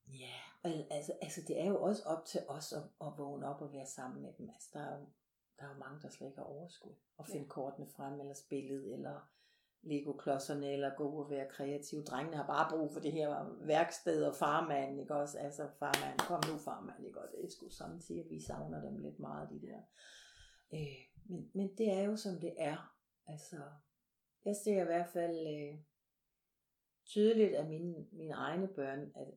Ja, al- altså, altså det er jo også op til os at, at vågne op og være sammen med dem. Altså der er jo, der er jo mange, der slet ikke har overskud at finde Ja. kortene frem, eller spillet, eller Lego-klodserne, eller gå og være kreativ. Drengene har bare brug for det her værksted og farmand, ikke også? Altså farmand, kom nu farmand, ikke også? Det er sgu samtidig, at vi savner dem lidt meget, de der. Øh, men, men det er jo som det er. Altså, jeg ser i hvert fald øh, tydeligt, at mine, mine egne børn, at,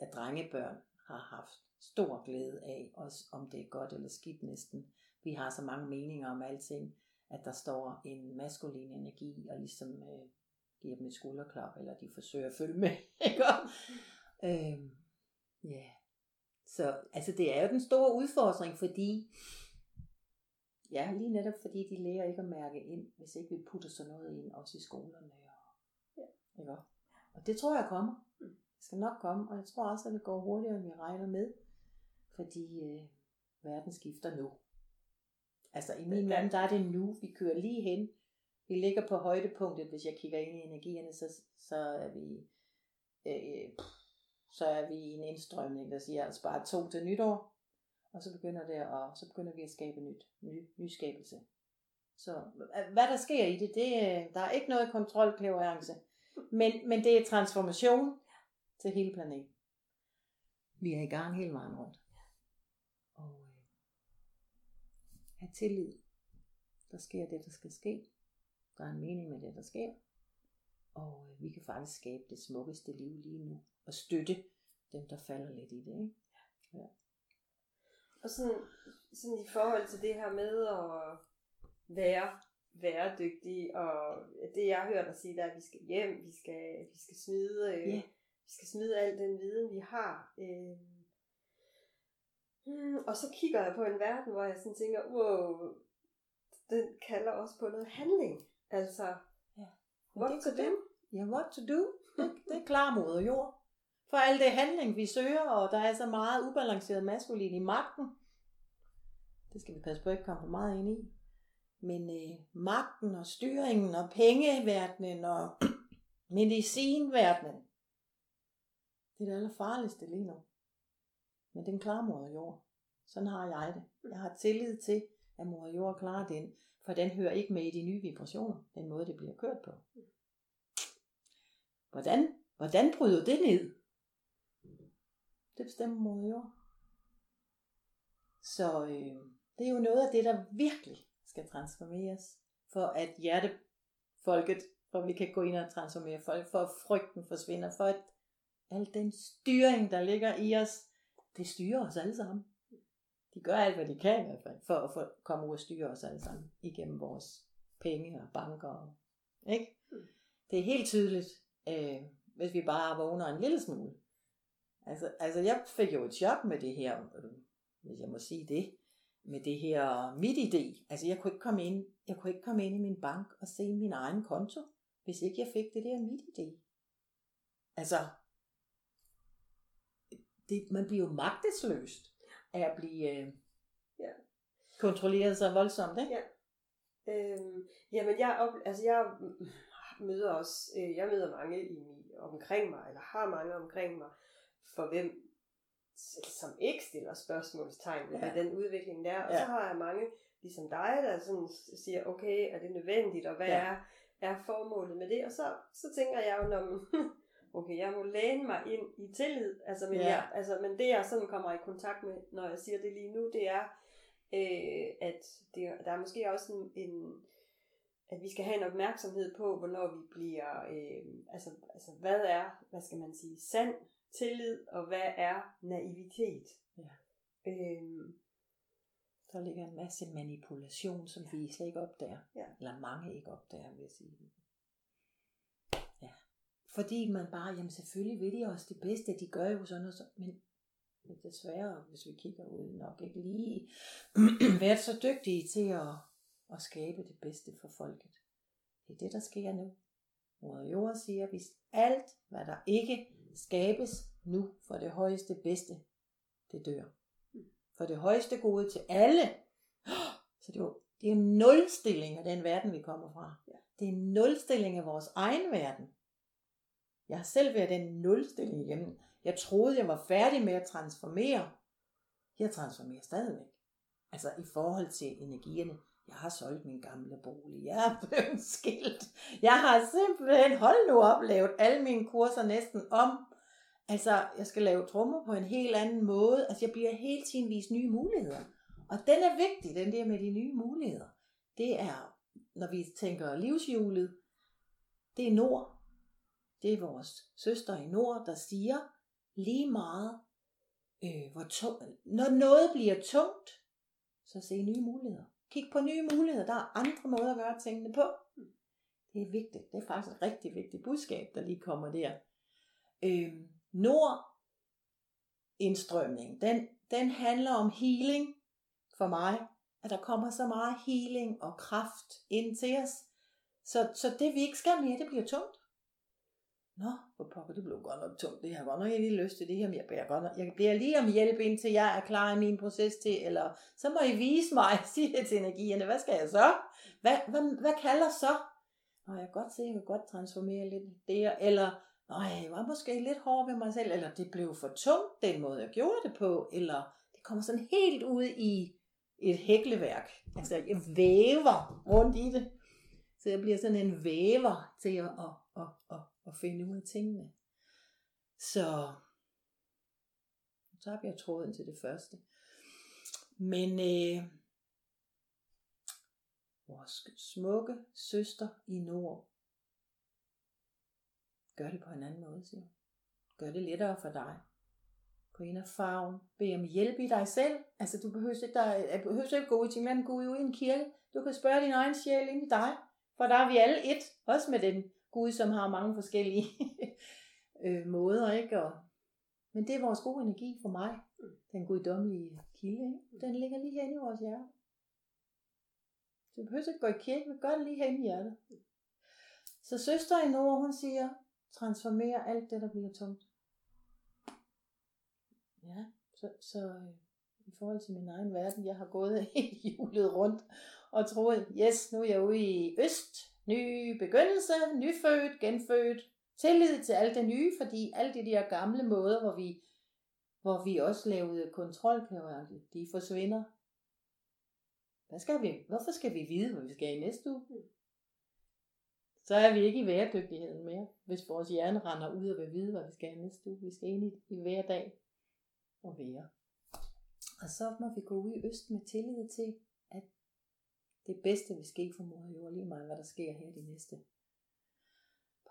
at drengebørn har haft stor glæde af, også om det er godt eller skidt næsten. Vi har så mange meninger om alting, at der står en maskulin energi og ligesom øh, giver dem et skulderklap, eller de forsøger at følge med. Ikke? øhm, ja. Så altså, det er jo den store udfordring, fordi Ja, lige netop fordi de lærer ikke at mærke ind, hvis ikke vi putter sådan noget ind, også i skolerne. Og, ja. ikke? og det tror jeg kommer. Mm. Det skal nok komme, og jeg tror også, at det går hurtigere, end vi regner med. Fordi øh, verden skifter nu. Altså i min verden, der er det nu. Vi kører lige hen. Vi ligger på højdepunktet, hvis jeg kigger ind i energierne, så, så er vi øh, så er vi i en indstrømning, der siger, altså bare to til nytår, og så begynder det og så begynder vi at skabe nyt, ny, nyskabelse. Så hva- hvad der sker i det, det øh, der er ikke noget kontrolklæverance, men, men det er transformation til hele planeten. Vi er i gang hele vejen rundt. Og øh, have tillid. Der sker det, der skal ske. Der er en mening med det, der sker. Og øh, vi kan faktisk skabe det smukkeste liv lige nu. Og støtte dem, der falder lidt i det. Ikke? Og sådan, sådan i forhold til det her med at være bæredygtig, og det jeg hørt dig sige, der er, at vi skal hjem, vi skal, vi skal smide, øh, Ja. vi skal smide al den viden, vi har. Øh, mm, og så kigger jeg på en verden, hvor jeg sådan tænker, wow, den kalder også på noget handling. Altså, Ja. what det to do? Ja, what to do? Det, det er klar moder jord. For alt det handling, vi søger, og der er så meget ubalanceret maskulin i magten. Det skal vi passe på ikke komme for meget ind i. Men øh, magten og styringen og pengeverdenen og medicinverdenen, det er det allerfarligste lige nu. Men den klarer moder jord. Sådan har jeg det. Jeg har tillid til, at moder jord klarer den, for den hører ikke med i de nye vibrationer, den måde det bliver kørt på. Hvordan, hvordan bryder det ned? Det bestemmer moder jord. Så øh, det er jo noget af det, der virkelig skal transformeres, for at hjertefolket, for vi kan gå ind og transformere folk, for at frygten forsvinder, for at al den styring, der ligger i os, det styrer os alle sammen. De gør alt, hvad de kan i hvert fald, for at få, komme ud og styre os alle sammen, igennem vores penge og banker. Og, ikke? Det er helt tydeligt, øh, hvis vi bare vågner en lille smule. Altså, altså jeg fik jo et chok med det her, øh, hvis jeg må sige det, med det her mit idé. Altså jeg kunne ikke komme ind, jeg kunne ikke komme ind i min bank og se min egen konto, hvis ikke jeg fik det der mit idé. Altså, det, man bliver jo magtesløst af at blive øh, Ja. kontrolleret så voldsomt, ikke? Ja. Øhm, jamen, jeg, op, altså, jeg møder også, øh, jeg møder mange i, omkring mig, eller har mange omkring mig, for hvem, som ikke stiller spørgsmålstegn ved, Ja. den udvikling der er. Og Ja. så har jeg mange, ligesom dig, der sådan siger, okay, er det nødvendigt, og hvad Ja. er, er formålet med det? Og så, så tænker jeg jo, når okay, jeg må læne mig ind i tillid, altså men, Ja. jeg, altså, men det jeg sådan kommer i kontakt med, når jeg siger det lige nu, det er, øh, at det, der er måske også en, en, at vi skal have en opmærksomhed på, hvornår vi bliver, øh, altså, altså hvad er, hvad skal man sige, sand tillid, og hvad er naivitet. Ja. Øhm, Der ligger en masse manipulation, som vi slet ikke opdager. Ja. Eller mange ikke opdager, vil jeg sige. Fordi man bare, jamen selvfølgelig vil de også det bedste, de gør jo sådan og sådan. Men, det er desværre, hvis vi kigger ud, nok ikke lige været så dygtige til at, at skabe det bedste for folket. Det er det, der sker nu. Moder Jord siger, hvis alt, hvad der ikke skabes nu for det højeste bedste, det dør. For det højeste gode til alle. Så det er, jo, det er nulstilling af den verden, vi kommer fra. Det er nulstilling af vores egen verden. Jeg har selv været den nulstilling igennem. Jeg troede, jeg var færdig med at transformere. Jeg transformerer stadigvæk. Altså i forhold til energierne. Jeg har solgt min gamle bolig. Jeg er blevet skilt. Jeg har simpelthen, hold nu op, lavet alle mine kurser næsten om. Altså, jeg skal lave trommer på en helt anden måde. Altså, jeg bliver hele tiden vist nye muligheder. Og den er vigtig, den der med de nye muligheder. Det er, når vi tænker livshjulet, det er nord. Det er vores søster i nord, der siger lige meget, øh, hvor tung, når noget bliver tungt, så se nye muligheder. Kig på nye muligheder. Der er andre måder at gøre tingene på. Det er vigtigt. Det er faktisk et rigtig vigtigt budskab, der lige kommer der. Øh, nord indstrømning, den, den handler om healing for mig. At der kommer så meget healing og kraft ind til os. Så, så det vi ikke skal mere, det bliver tungt. Nå, hvor pokker, det blev godt nok tungt. Det har godt nok ikke lyst til det her, men jeg beder godt nok. Jeg bliver lige om hjælp indtil jeg er klar i min proces til, eller så må I vise mig, sige til energierne, hvad skal jeg så? Hvad, hvad, hvad kalder så? Nå, jeg kan godt se, at jeg kan godt transformere lidt der, eller nej, jeg var måske lidt hård ved mig selv, eller det blev for tungt, den måde jeg gjorde det på, eller det kommer sådan helt ud i et hækleværk. Altså, jeg væver rundt i det. Så jeg bliver sådan en væver til at, at, at, at, at finde ud af tingene. Så så har jeg tråden til det første. Men øh, vores smukke søster i nord gør det på en anden måde, siger Gør det lettere for dig. Gå ind og farven. Bed om hjælp i dig selv. Altså, du behøver ikke, der, behøver ikke gå ud til en anden Gud i en kirke. Du kan spørge din egen sjæl ind i dig. For der er vi alle et. Også med den Gud, som har mange forskellige øh, måder, ikke? Og, men det er vores gode energi for mig. Den guddommelige kilde, ikke? Den ligger lige herinde i vores hjerte. Så du behøver ikke gå i kirke, men gør det lige herinde i hjertet. Så søster i nord, hun siger, transformer alt det, der bliver tungt. Ja, så, så øh, i forhold til min egen verden, jeg har gået hele julet rundt og troet, yes, nu er jeg ude i øst, ny begyndelse, nyfødt, genfødt, tillid til alt det nye, fordi alle de der gamle måder, hvor vi, hvor vi også lavede kontrolkanaler, de forsvinder. Hvad skal vi? Hvorfor skal vi vide, hvad vi skal i næste uge? Så er vi ikke i væredygtigheden mere, hvis vores hjerne render ud og vil vide, hvad vi skal i næste uge. Vi skal ind i, i hver dag og være. Og så må vi gå ud i øst med tillid til, det bedste vil ske for mor jord, lige meget hvad der sker her de næste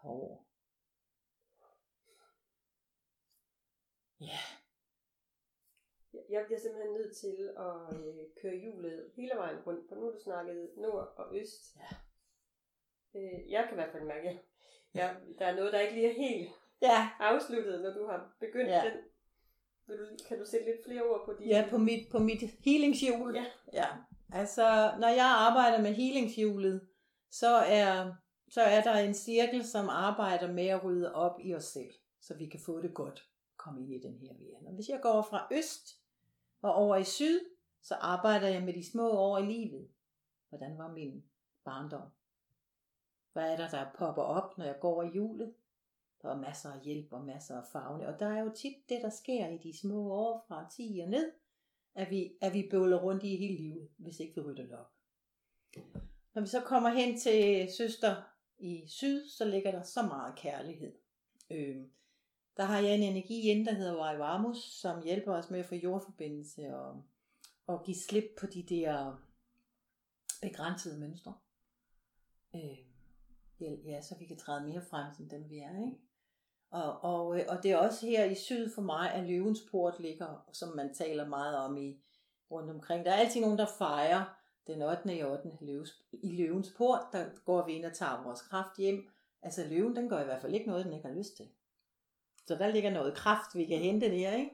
par år. Ja. Jeg bliver simpelthen nødt til at øh, køre hjulet hele vejen rundt, for nu har du snakket nord og øst. Ja. Øh, jeg kan i hvert fald mærke, at ja, der er noget, der ikke lige er helt Ja, afsluttet, når du har begyndt Ja. den. Vil du, kan du sætte lidt flere ord på de? ja på mit, på mit healingshjul. Ja. ja. Altså, når jeg arbejder med healingshjulet, så er, så er der en cirkel, som arbejder med at rydde op i os selv, så vi kan få det godt komme ind i den her verden. Og hvis jeg går fra øst og over i syd, så arbejder jeg med de små år i livet. Hvordan var min barndom? Hvad er der, der popper op, når jeg går i hjulet? Der er masser af hjælp og masser af farve. Og der er jo tit det, der sker i de små år fra 10 og ned, at vi, at vi bøvler rundt i hele livet, hvis ikke vi rydder det op. Når vi så kommer hen til søster i syd, så ligger der så meget kærlighed. Øh, der har jeg en energi inde, der hedder Vajvamus, som hjælper os med at få jordforbindelse og, og give slip på de der begrænsede mønstre. Øh, ja, ja, så vi kan træde mere frem som dem vi er, ikke? Og, og, øh, og det er også her i syd for mig, at løvens port ligger, som man taler meget om i rundt omkring. Der er altid nogen, der fejrer den 8. i 8. Løves, i løvens port, der går vi ind og tager vores kraft hjem. Altså løven, den gør i hvert fald ikke noget, den ikke har lyst til. Så der ligger noget kraft, vi kan hente der, ikke?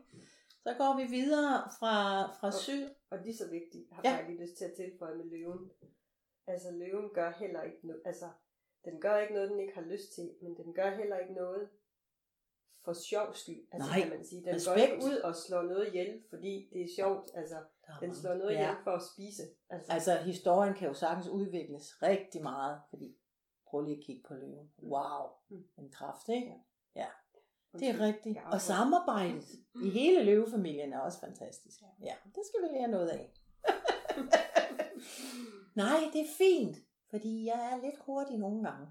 Så går vi videre fra, fra syd. Og lige så vigtigt, har Ja. jeg lige lyst til at tilføje med løven. Altså løven gør heller ikke noget, altså den gør ikke noget, den ikke har lyst til, men den gør heller ikke noget for sjov skyld. Altså Nej, kan man sige. Den respekt. går ikke ud og slår noget ihjel, fordi det er sjovt. Altså, den slår noget ja. ihjel for at spise. Altså, Altså, historien kan jo sagtens udvikles rigtig meget, fordi prøv lige at kigge på løven. Wow, Mm. en kraft, ikke? Ja, det er rigtigt. Og samarbejdet i hele løvefamilien er også fantastisk. Ja, det skal vi lære noget af. Nej, det er fint, fordi jeg er lidt hurtig nogle gange.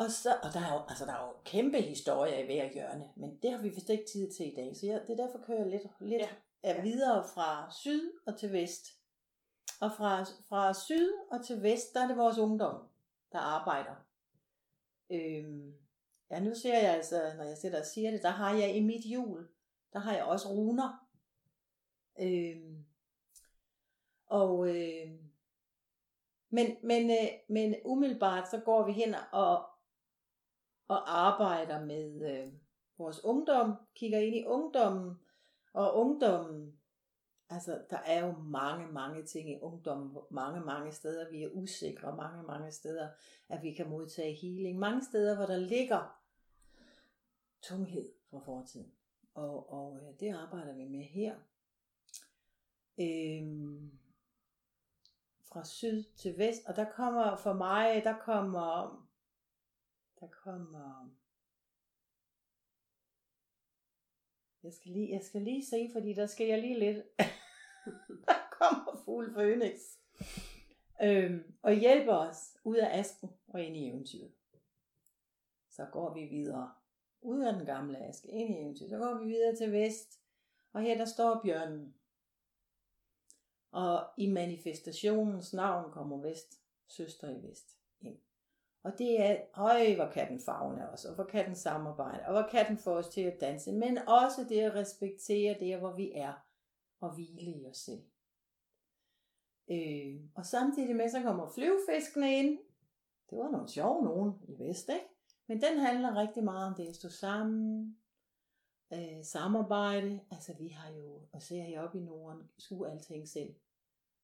Og, så, og der, er jo, altså, der er jo kæmpe historier i hver hjørne, men det har vi vist ikke tid til i dag, så jeg, det er derfor kører jeg lidt, lidt Ja. Ja. videre fra syd og til vest. Og fra, fra syd og til vest, der er det vores ungdom, der arbejder. Øhm, ja, nu ser jeg altså, når jeg sidder og siger det, der har jeg i mit hjul, der har jeg også runer. Øhm, og øh, men, men, øh, men umiddelbart så går vi hen og, og arbejder med øh, vores ungdom, kigger ind i ungdommen, og ungdommen, altså der er jo mange, mange ting i ungdommen, mange, mange steder vi er usikre, mange, mange steder, at vi kan modtage healing, mange steder, hvor der ligger tunghed fra fortiden. Og, og øh, det arbejder vi med her. Øhm, fra syd til vest, og der kommer for mig, der kommer, der kommer, jeg skal lige, jeg skal lige se, fordi der skal jeg lige lidt, der kommer fugl Phoenix, øhm, og hjælper os ud af asken og ind i eventyret. Så går vi videre, ud af den gamle aske, ind i eventyret, så går vi videre til vest, og her der står bjørnen. Og i manifestationens navn kommer vest, søster i vest ind. Og det er, øj, hvor kan den fagne os, og hvor kan den samarbejde, og hvor kan den få os til at danse, men også det at respektere det, hvor vi er, og hvile i os selv. Øh, og samtidig med, så kommer flyvefiskene ind. Det var nogle sjove nogen i vest, ikke? Men den handler rigtig meget om det at stå sammen, øh, samarbejde. Altså vi har jo, og ser heroppe i Norden, skulle alting selv.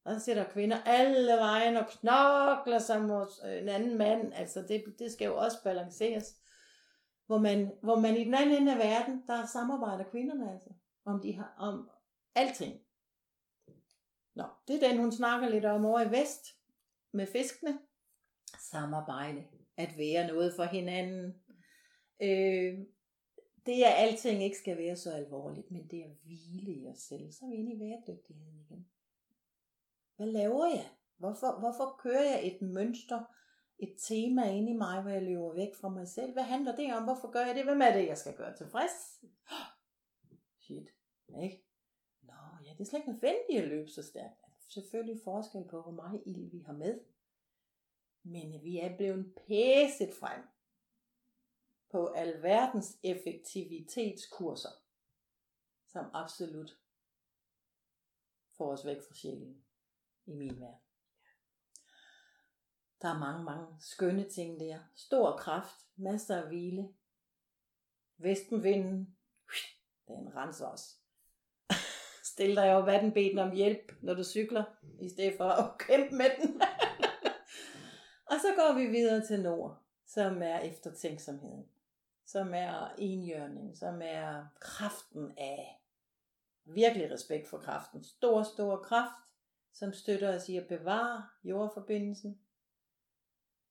Og så sidder kvinder alle vejen og knokler som mod øh, en anden mand. Altså det, det skal jo også balanceres. Hvor man, hvor man i den anden ende af verden, der samarbejder kvinderne altså. Om, de har, om alting. Nå, det er den, hun snakker lidt om over i vest. Med fiskene. Samarbejde. At være noget for hinanden. Øh, det er alting ikke skal være så alvorligt, men det er at hvile i os selv. Så er vi inde i bæredygtigheden igen. Hvad laver jeg? Hvorfor, hvorfor kører jeg et mønster, et tema ind i mig, hvor jeg løber væk fra mig selv? Hvad handler det om? Hvorfor gør jeg det? Hvem er det, jeg skal gøre tilfreds? Shit, ikke? Nå, ja, det er slet ikke nødvendigt at løbe så stærkt. Selvfølgelig forskel på, hvor meget ild vi har med. Men vi er blevet pæset frem på alverdens effektivitetskurser, som absolut får os væk fra sjælen i min verden. Der er mange, mange skønne ting der. Stor kraft, masser af hvile. Vestenvinden, den renser os. Stil dig op den beden om hjælp, når du cykler, i stedet for at kæmpe med den. og så går vi videre til nord, som er eftertænksomheden. Som er enhjørning, som er kraften af virkelig respekt for kraften. Stor, stor kraft, som støtter os i at bevare jordforbindelsen,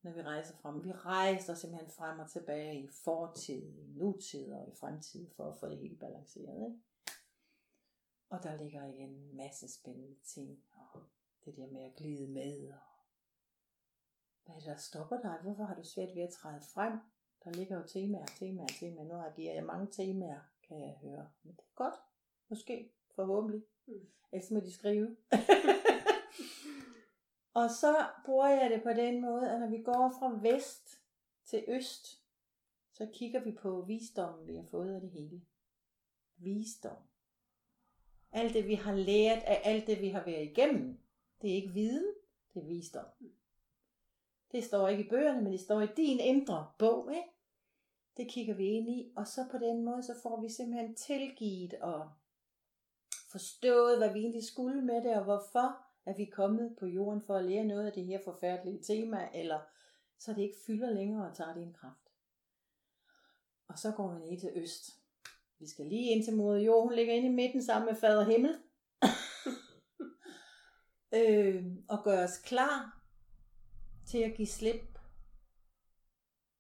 når vi rejser frem. Vi rejser simpelthen frem og tilbage i fortid, i nutid og i fremtid for at få det helt balanceret. Ikke? Og der ligger igen en masse spændende ting, og det der med at glide med, og hvad er det, der stopper dig? Hvorfor har du svært ved at træde frem? Der ligger jo temaer, temaer, temaer. Nu har jeg mange temaer, kan jeg høre. Men det er godt. Måske. Forhåbentlig. Mm. Ellers må de skrive. og så bruger jeg det på den måde, at når vi går fra vest til øst, så kigger vi på visdommen, vi har fået af det hele. Visdom. Alt det, vi har lært af alt det, vi har været igennem. Det er ikke viden, det er visdom. Det står ikke i bøgerne, men det står i din indre bog, ikke? Det kigger vi ind i, og så på den måde, så får vi simpelthen tilgivet og forstået, hvad vi egentlig skulle med det, og hvorfor er vi kommet på jorden for at lære noget af det her forfærdelige tema, eller så det ikke fylder længere og tager din kraft. Og så går vi ned til øst. Vi skal lige ind til moder jord. Hun ligger inde i midten sammen med fader himmel. øh, og gør os klar til at give slip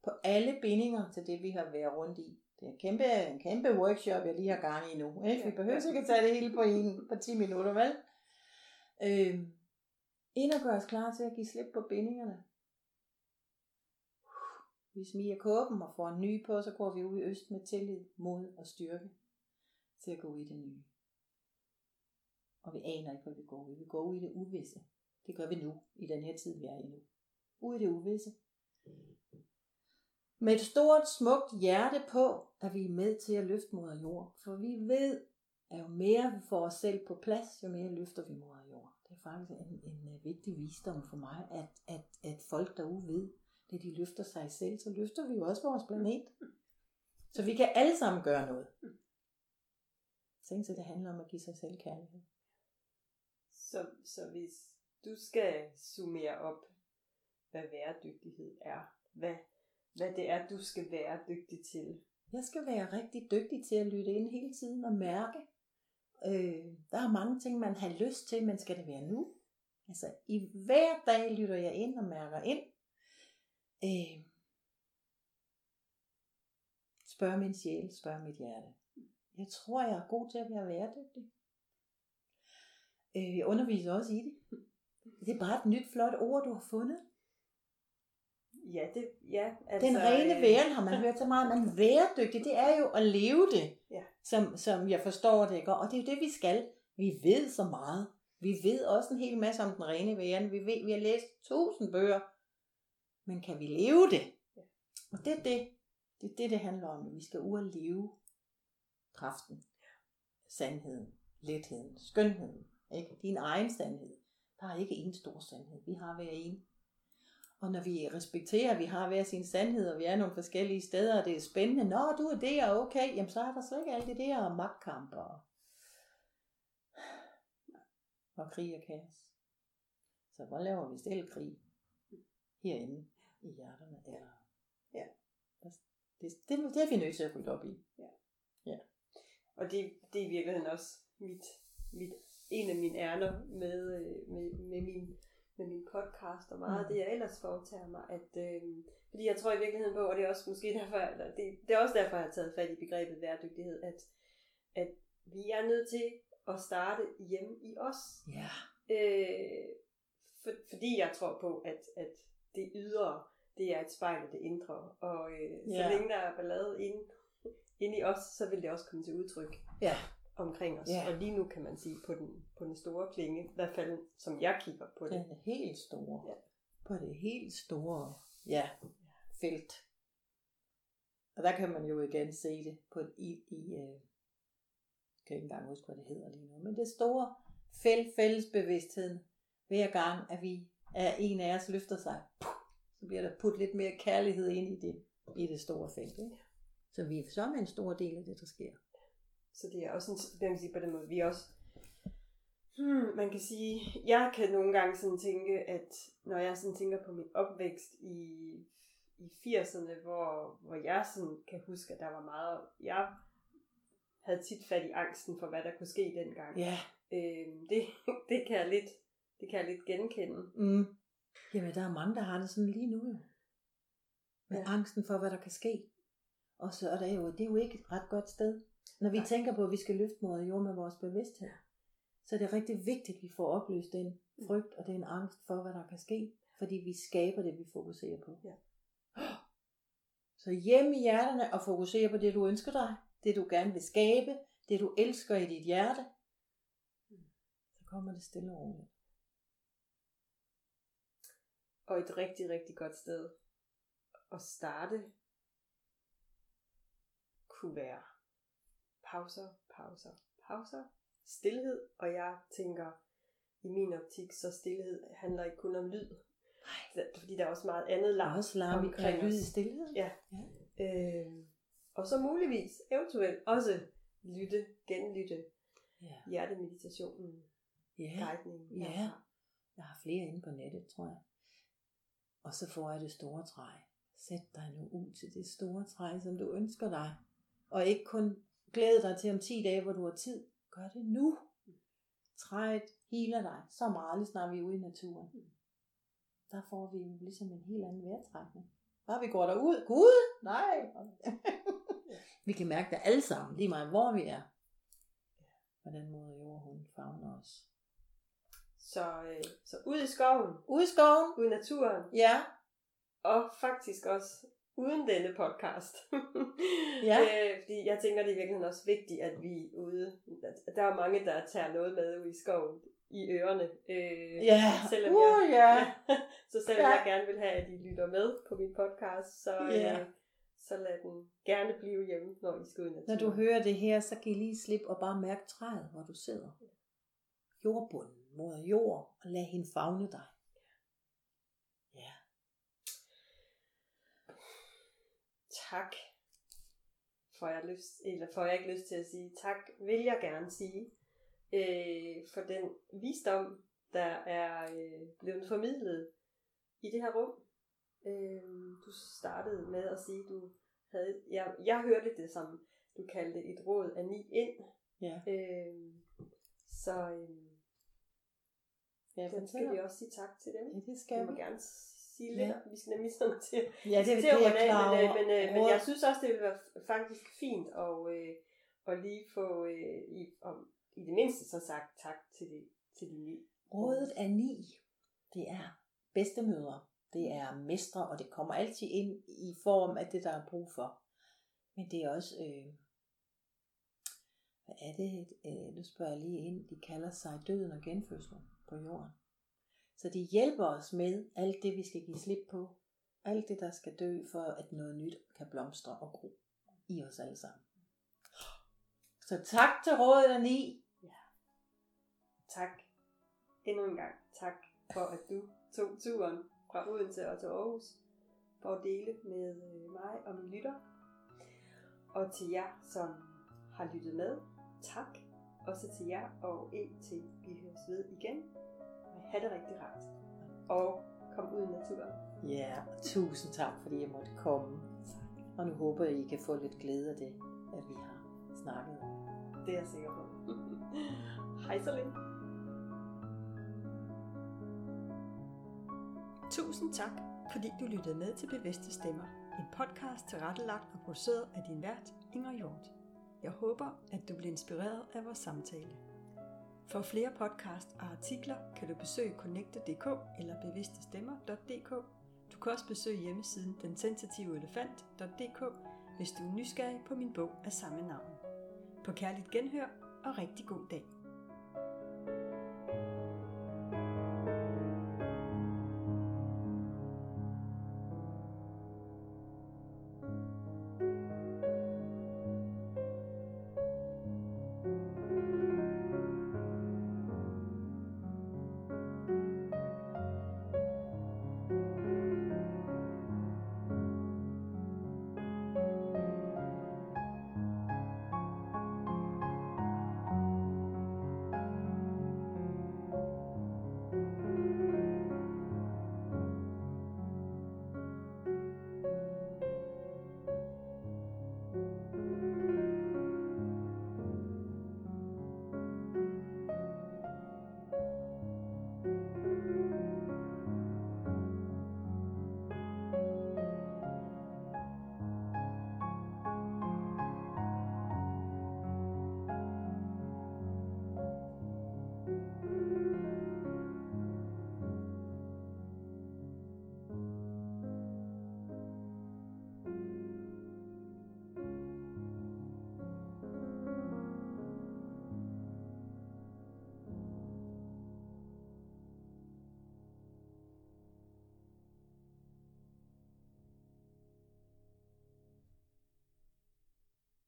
på alle bindinger til det, vi har været rundt i. Det er en kæmpe, en kæmpe workshop, jeg lige har gang i nu. Ikke? Vi behøver ikke at tage det hele på, en, på 10 minutter, vel? Øh, ind og gøre os klar til at give slip på bindingerne. Vi smiger kåben og får en ny på, så går vi ud i øst med tillid, mod og styrke til at gå ud i det nye. Og vi aner ikke, hvad vi går ud. Vi går ud i det uvisse. Det gør vi nu, i den her tid, vi er i nu. Ud i det uvisse. Med et stort, smukt hjerte på, er vi med til at løfte moder jord. For vi ved, at jo mere vi får os selv på plads, jo mere løfter vi moder jord. Det er faktisk en, en øh, vigtig visdom for mig, at, at, at folk derude ved, at de løfter sig selv, så løfter vi jo også vores planet. Så vi kan alle sammen gøre noget. Tænk så det handler om at give sig selv kærlighed. Så, så hvis du skal summere op, hvad væredygtighed er, hvad, hvad det er, du skal være dygtig til. Jeg skal være rigtig dygtig til at lytte ind hele tiden og mærke. Øh, der er mange ting, man har lyst til, men skal det være nu? Altså, i hver dag lytter jeg ind og mærker ind. Øh, spørg min sjæl, spørg mit hjerte. Jeg tror, jeg er god til at være væredygtig. Øh, jeg underviser også i det. Det er bare et nyt, flot ord, du har fundet. Ja, det, ja, altså, Den rene væren har man hørt så meget, men væredygtig, det er jo at leve det, Ja. som, som jeg forstår det, ikke? og det er jo det, vi skal. Vi ved så meget. Vi ved også en hel masse om den rene væren. Vi, ved, vi har læst tusind bøger, men kan vi leve det? Ja. Og det er det, det, er det, det handler om. Vi skal ud og leve kraften, sandheden, letheden, skønheden. Ikke? Din egen sandhed. Der er ikke en stor sandhed. Vi har hver en. Og når vi respekterer, at vi har hver sin sandhed, og vi er nogle forskellige steder, og det er spændende, nå, du er det, og okay, jamen så er der slet ikke alt det der magtkamp og, og krig og kaos. Så hvor laver vi stille krig? Herinde i hjerterne. Eller, Ja. Det, det, det er vi nødt til at rydde op i. Og det, det er i virkeligheden også mit, mit, en af mine ærner med, øh, med, med, min, med min podcast, og meget af Mm. det, jeg ellers foretager mig. At, øh, fordi jeg tror i virkeligheden på, og det er også måske derfor, eller det, det er også derfor, jeg har taget fat i begrebet bæredygtighed, at, at vi er nødt til at starte hjemme i os. Ja. Øh, for, fordi jeg tror på, at, at det ydre, det er et spejl af det indre. Og øh, så Ja. længe der er ballade inde, inde i os, så vil det også komme til udtryk Ja. Omkring os. Ja. Og lige nu kan man sige på den, på den store klinge, i hvert fald som jeg kigger på det. Den er helt store. Ja. På det helt store ja, felt. Og der kan man jo igen se det på i, i øh, jeg kan ikke engang huske, hvad det hedder lige nu, men det store fæld, fællesbevidstheden, hver gang, at vi er en af os løfter sig, så bliver der puttet lidt mere kærlighed ind i det, i det store felt. Ikke? Så vi er som en stor del af det, der sker. Så det er også en, man kan sige på den måde, vi er også, hmm, man kan sige, jeg kan nogle gange sådan tænke, at når jeg sådan tænker på min opvækst i, i 80'erne, hvor, hvor jeg sådan kan huske, at der var meget, jeg havde tit fat i angsten for, hvad der kunne ske dengang. Ja. Øhm, det, det kan jeg lidt, det kan jeg lidt genkende. Mm. Jamen, der er mange, der har det sådan lige nu jo. Med Ja. angsten for, hvad der kan ske. Og så er det jo, det er jo ikke et ret godt sted. Når vi tænker på, at vi skal løfte mod jord med vores bevidsthed, så er det rigtig vigtigt, at vi får opløst den frygt og den angst for, hvad der kan ske. Fordi vi skaber det, vi fokuserer på. Ja. Så hjem i hjerterne og fokusere på det, du ønsker dig. Det, du gerne vil skabe. Det, du elsker i dit hjerte. Så kommer det stille og roligt. Og et rigtig, rigtig godt sted at starte kunne være pauser, pauser, pauser, stillhed, og jeg tænker, i min optik, så stillhed handler ikke kun om lyd. Nej. Fordi der er også meget andet larm også larm i omkring lyd i stillhed. Ja. Øh, og så muligvis, eventuelt også lytte, genlytte Ja. hjertemeditationen, Ja. guidningen. Ja. Jeg har flere inde på nettet, tror jeg. Og så får jeg det store træ. Sæt dig nu ud til det store træ, som du ønsker dig. Og ikke kun glæde dig til om 10 dage, hvor du har tid. Gør det nu. Træet healer dig så meget, lige snart vi er ude i naturen. Der får vi jo ligesom en helt anden vejrtrækning. Bare vi går derud. Gud, nej. vi kan mærke det alle sammen, lige meget hvor vi er. Hvordan moder jord, hun favner os. Så, øh, så ud i skoven, Ude i skoven. ud i naturen, Ja. og faktisk også uden denne podcast. Ja. øh, fordi jeg tænker, det er virkelig også vigtigt, at vi ude. at Der er mange, der tager noget med ud i skoven i ørerne. Øh, Ja. Selvom uh, jeg, ja. så selvom Ja. jeg gerne vil have, at I lytter med på min podcast, så, Ja. øh, så lad den gerne blive hjemme, når I skal ud. Når du hører det her, så giv lige slip og bare mærk træet, hvor du sidder. Jordbunden mod jord, og lad hende fagne dig. Ja. Tak, får jeg, lyst, eller får jeg ikke lyst til at sige tak, vil jeg gerne sige, øh, for den visdom, der er øh, blevet formidlet i det her rum. Øh, du startede med at sige, du havde, jeg, jeg hørte det som, du kaldte et råd af ni ind. Ja. Øh, så øh, Ja, den skal vi også sige tak til dem. Ja, det Vi skal må vi. gerne sige Ja. vi skal nemlig sådan til Ja, det, til det er jeg af, klar men, øh, men, øh, men Råd- jeg synes også, det ville være faktisk fint at, øh, at lige få øh, i, om, i det mindste så sagt tak til de, til de ni. Rådet er ni. Det er bedstemødre. Det er mestre, og det kommer altid ind i form af det, der er brug for. Men det er også, øh, hvad er det, øh, nu spørger jeg lige ind, de kalder sig døden og genfødslen på jorden. Så de hjælper os med alt det, vi skal give slip på. Alt det, der skal dø, for at noget nyt kan blomstre og gro i os alle sammen. Så tak til rådet af ni. Tak endnu en gang. Tak for, at du tog turen fra Odense og til Aarhus for at dele med øh, mig og min lytter. Og til jer, som har lyttet med, tak. Også til jer, og indtil vi høres ved igen. Have det rigtig rart. Og kom ud i naturen. Ja, og tusind tak, fordi jeg måtte komme. Og nu håber jeg, I kan få lidt glæde af det, at vi har snakket om. Det er jeg sikker på. Hej så længe. Tusind tak, fordi du lyttede med til Bevidste Stemmer. En podcast tilrettelagt og produceret af din vært, Inger Hjort. Jeg håber, at du bliver inspireret af vores samtale. For flere podcast og artikler kan du besøge connecte.dk eller bevidstestemmer.dk. Du kan også besøge hjemmesiden densensitiveelefant.dk, hvis du er nysgerrig på min bog af samme navn. På kærligt genhør og rigtig god dag.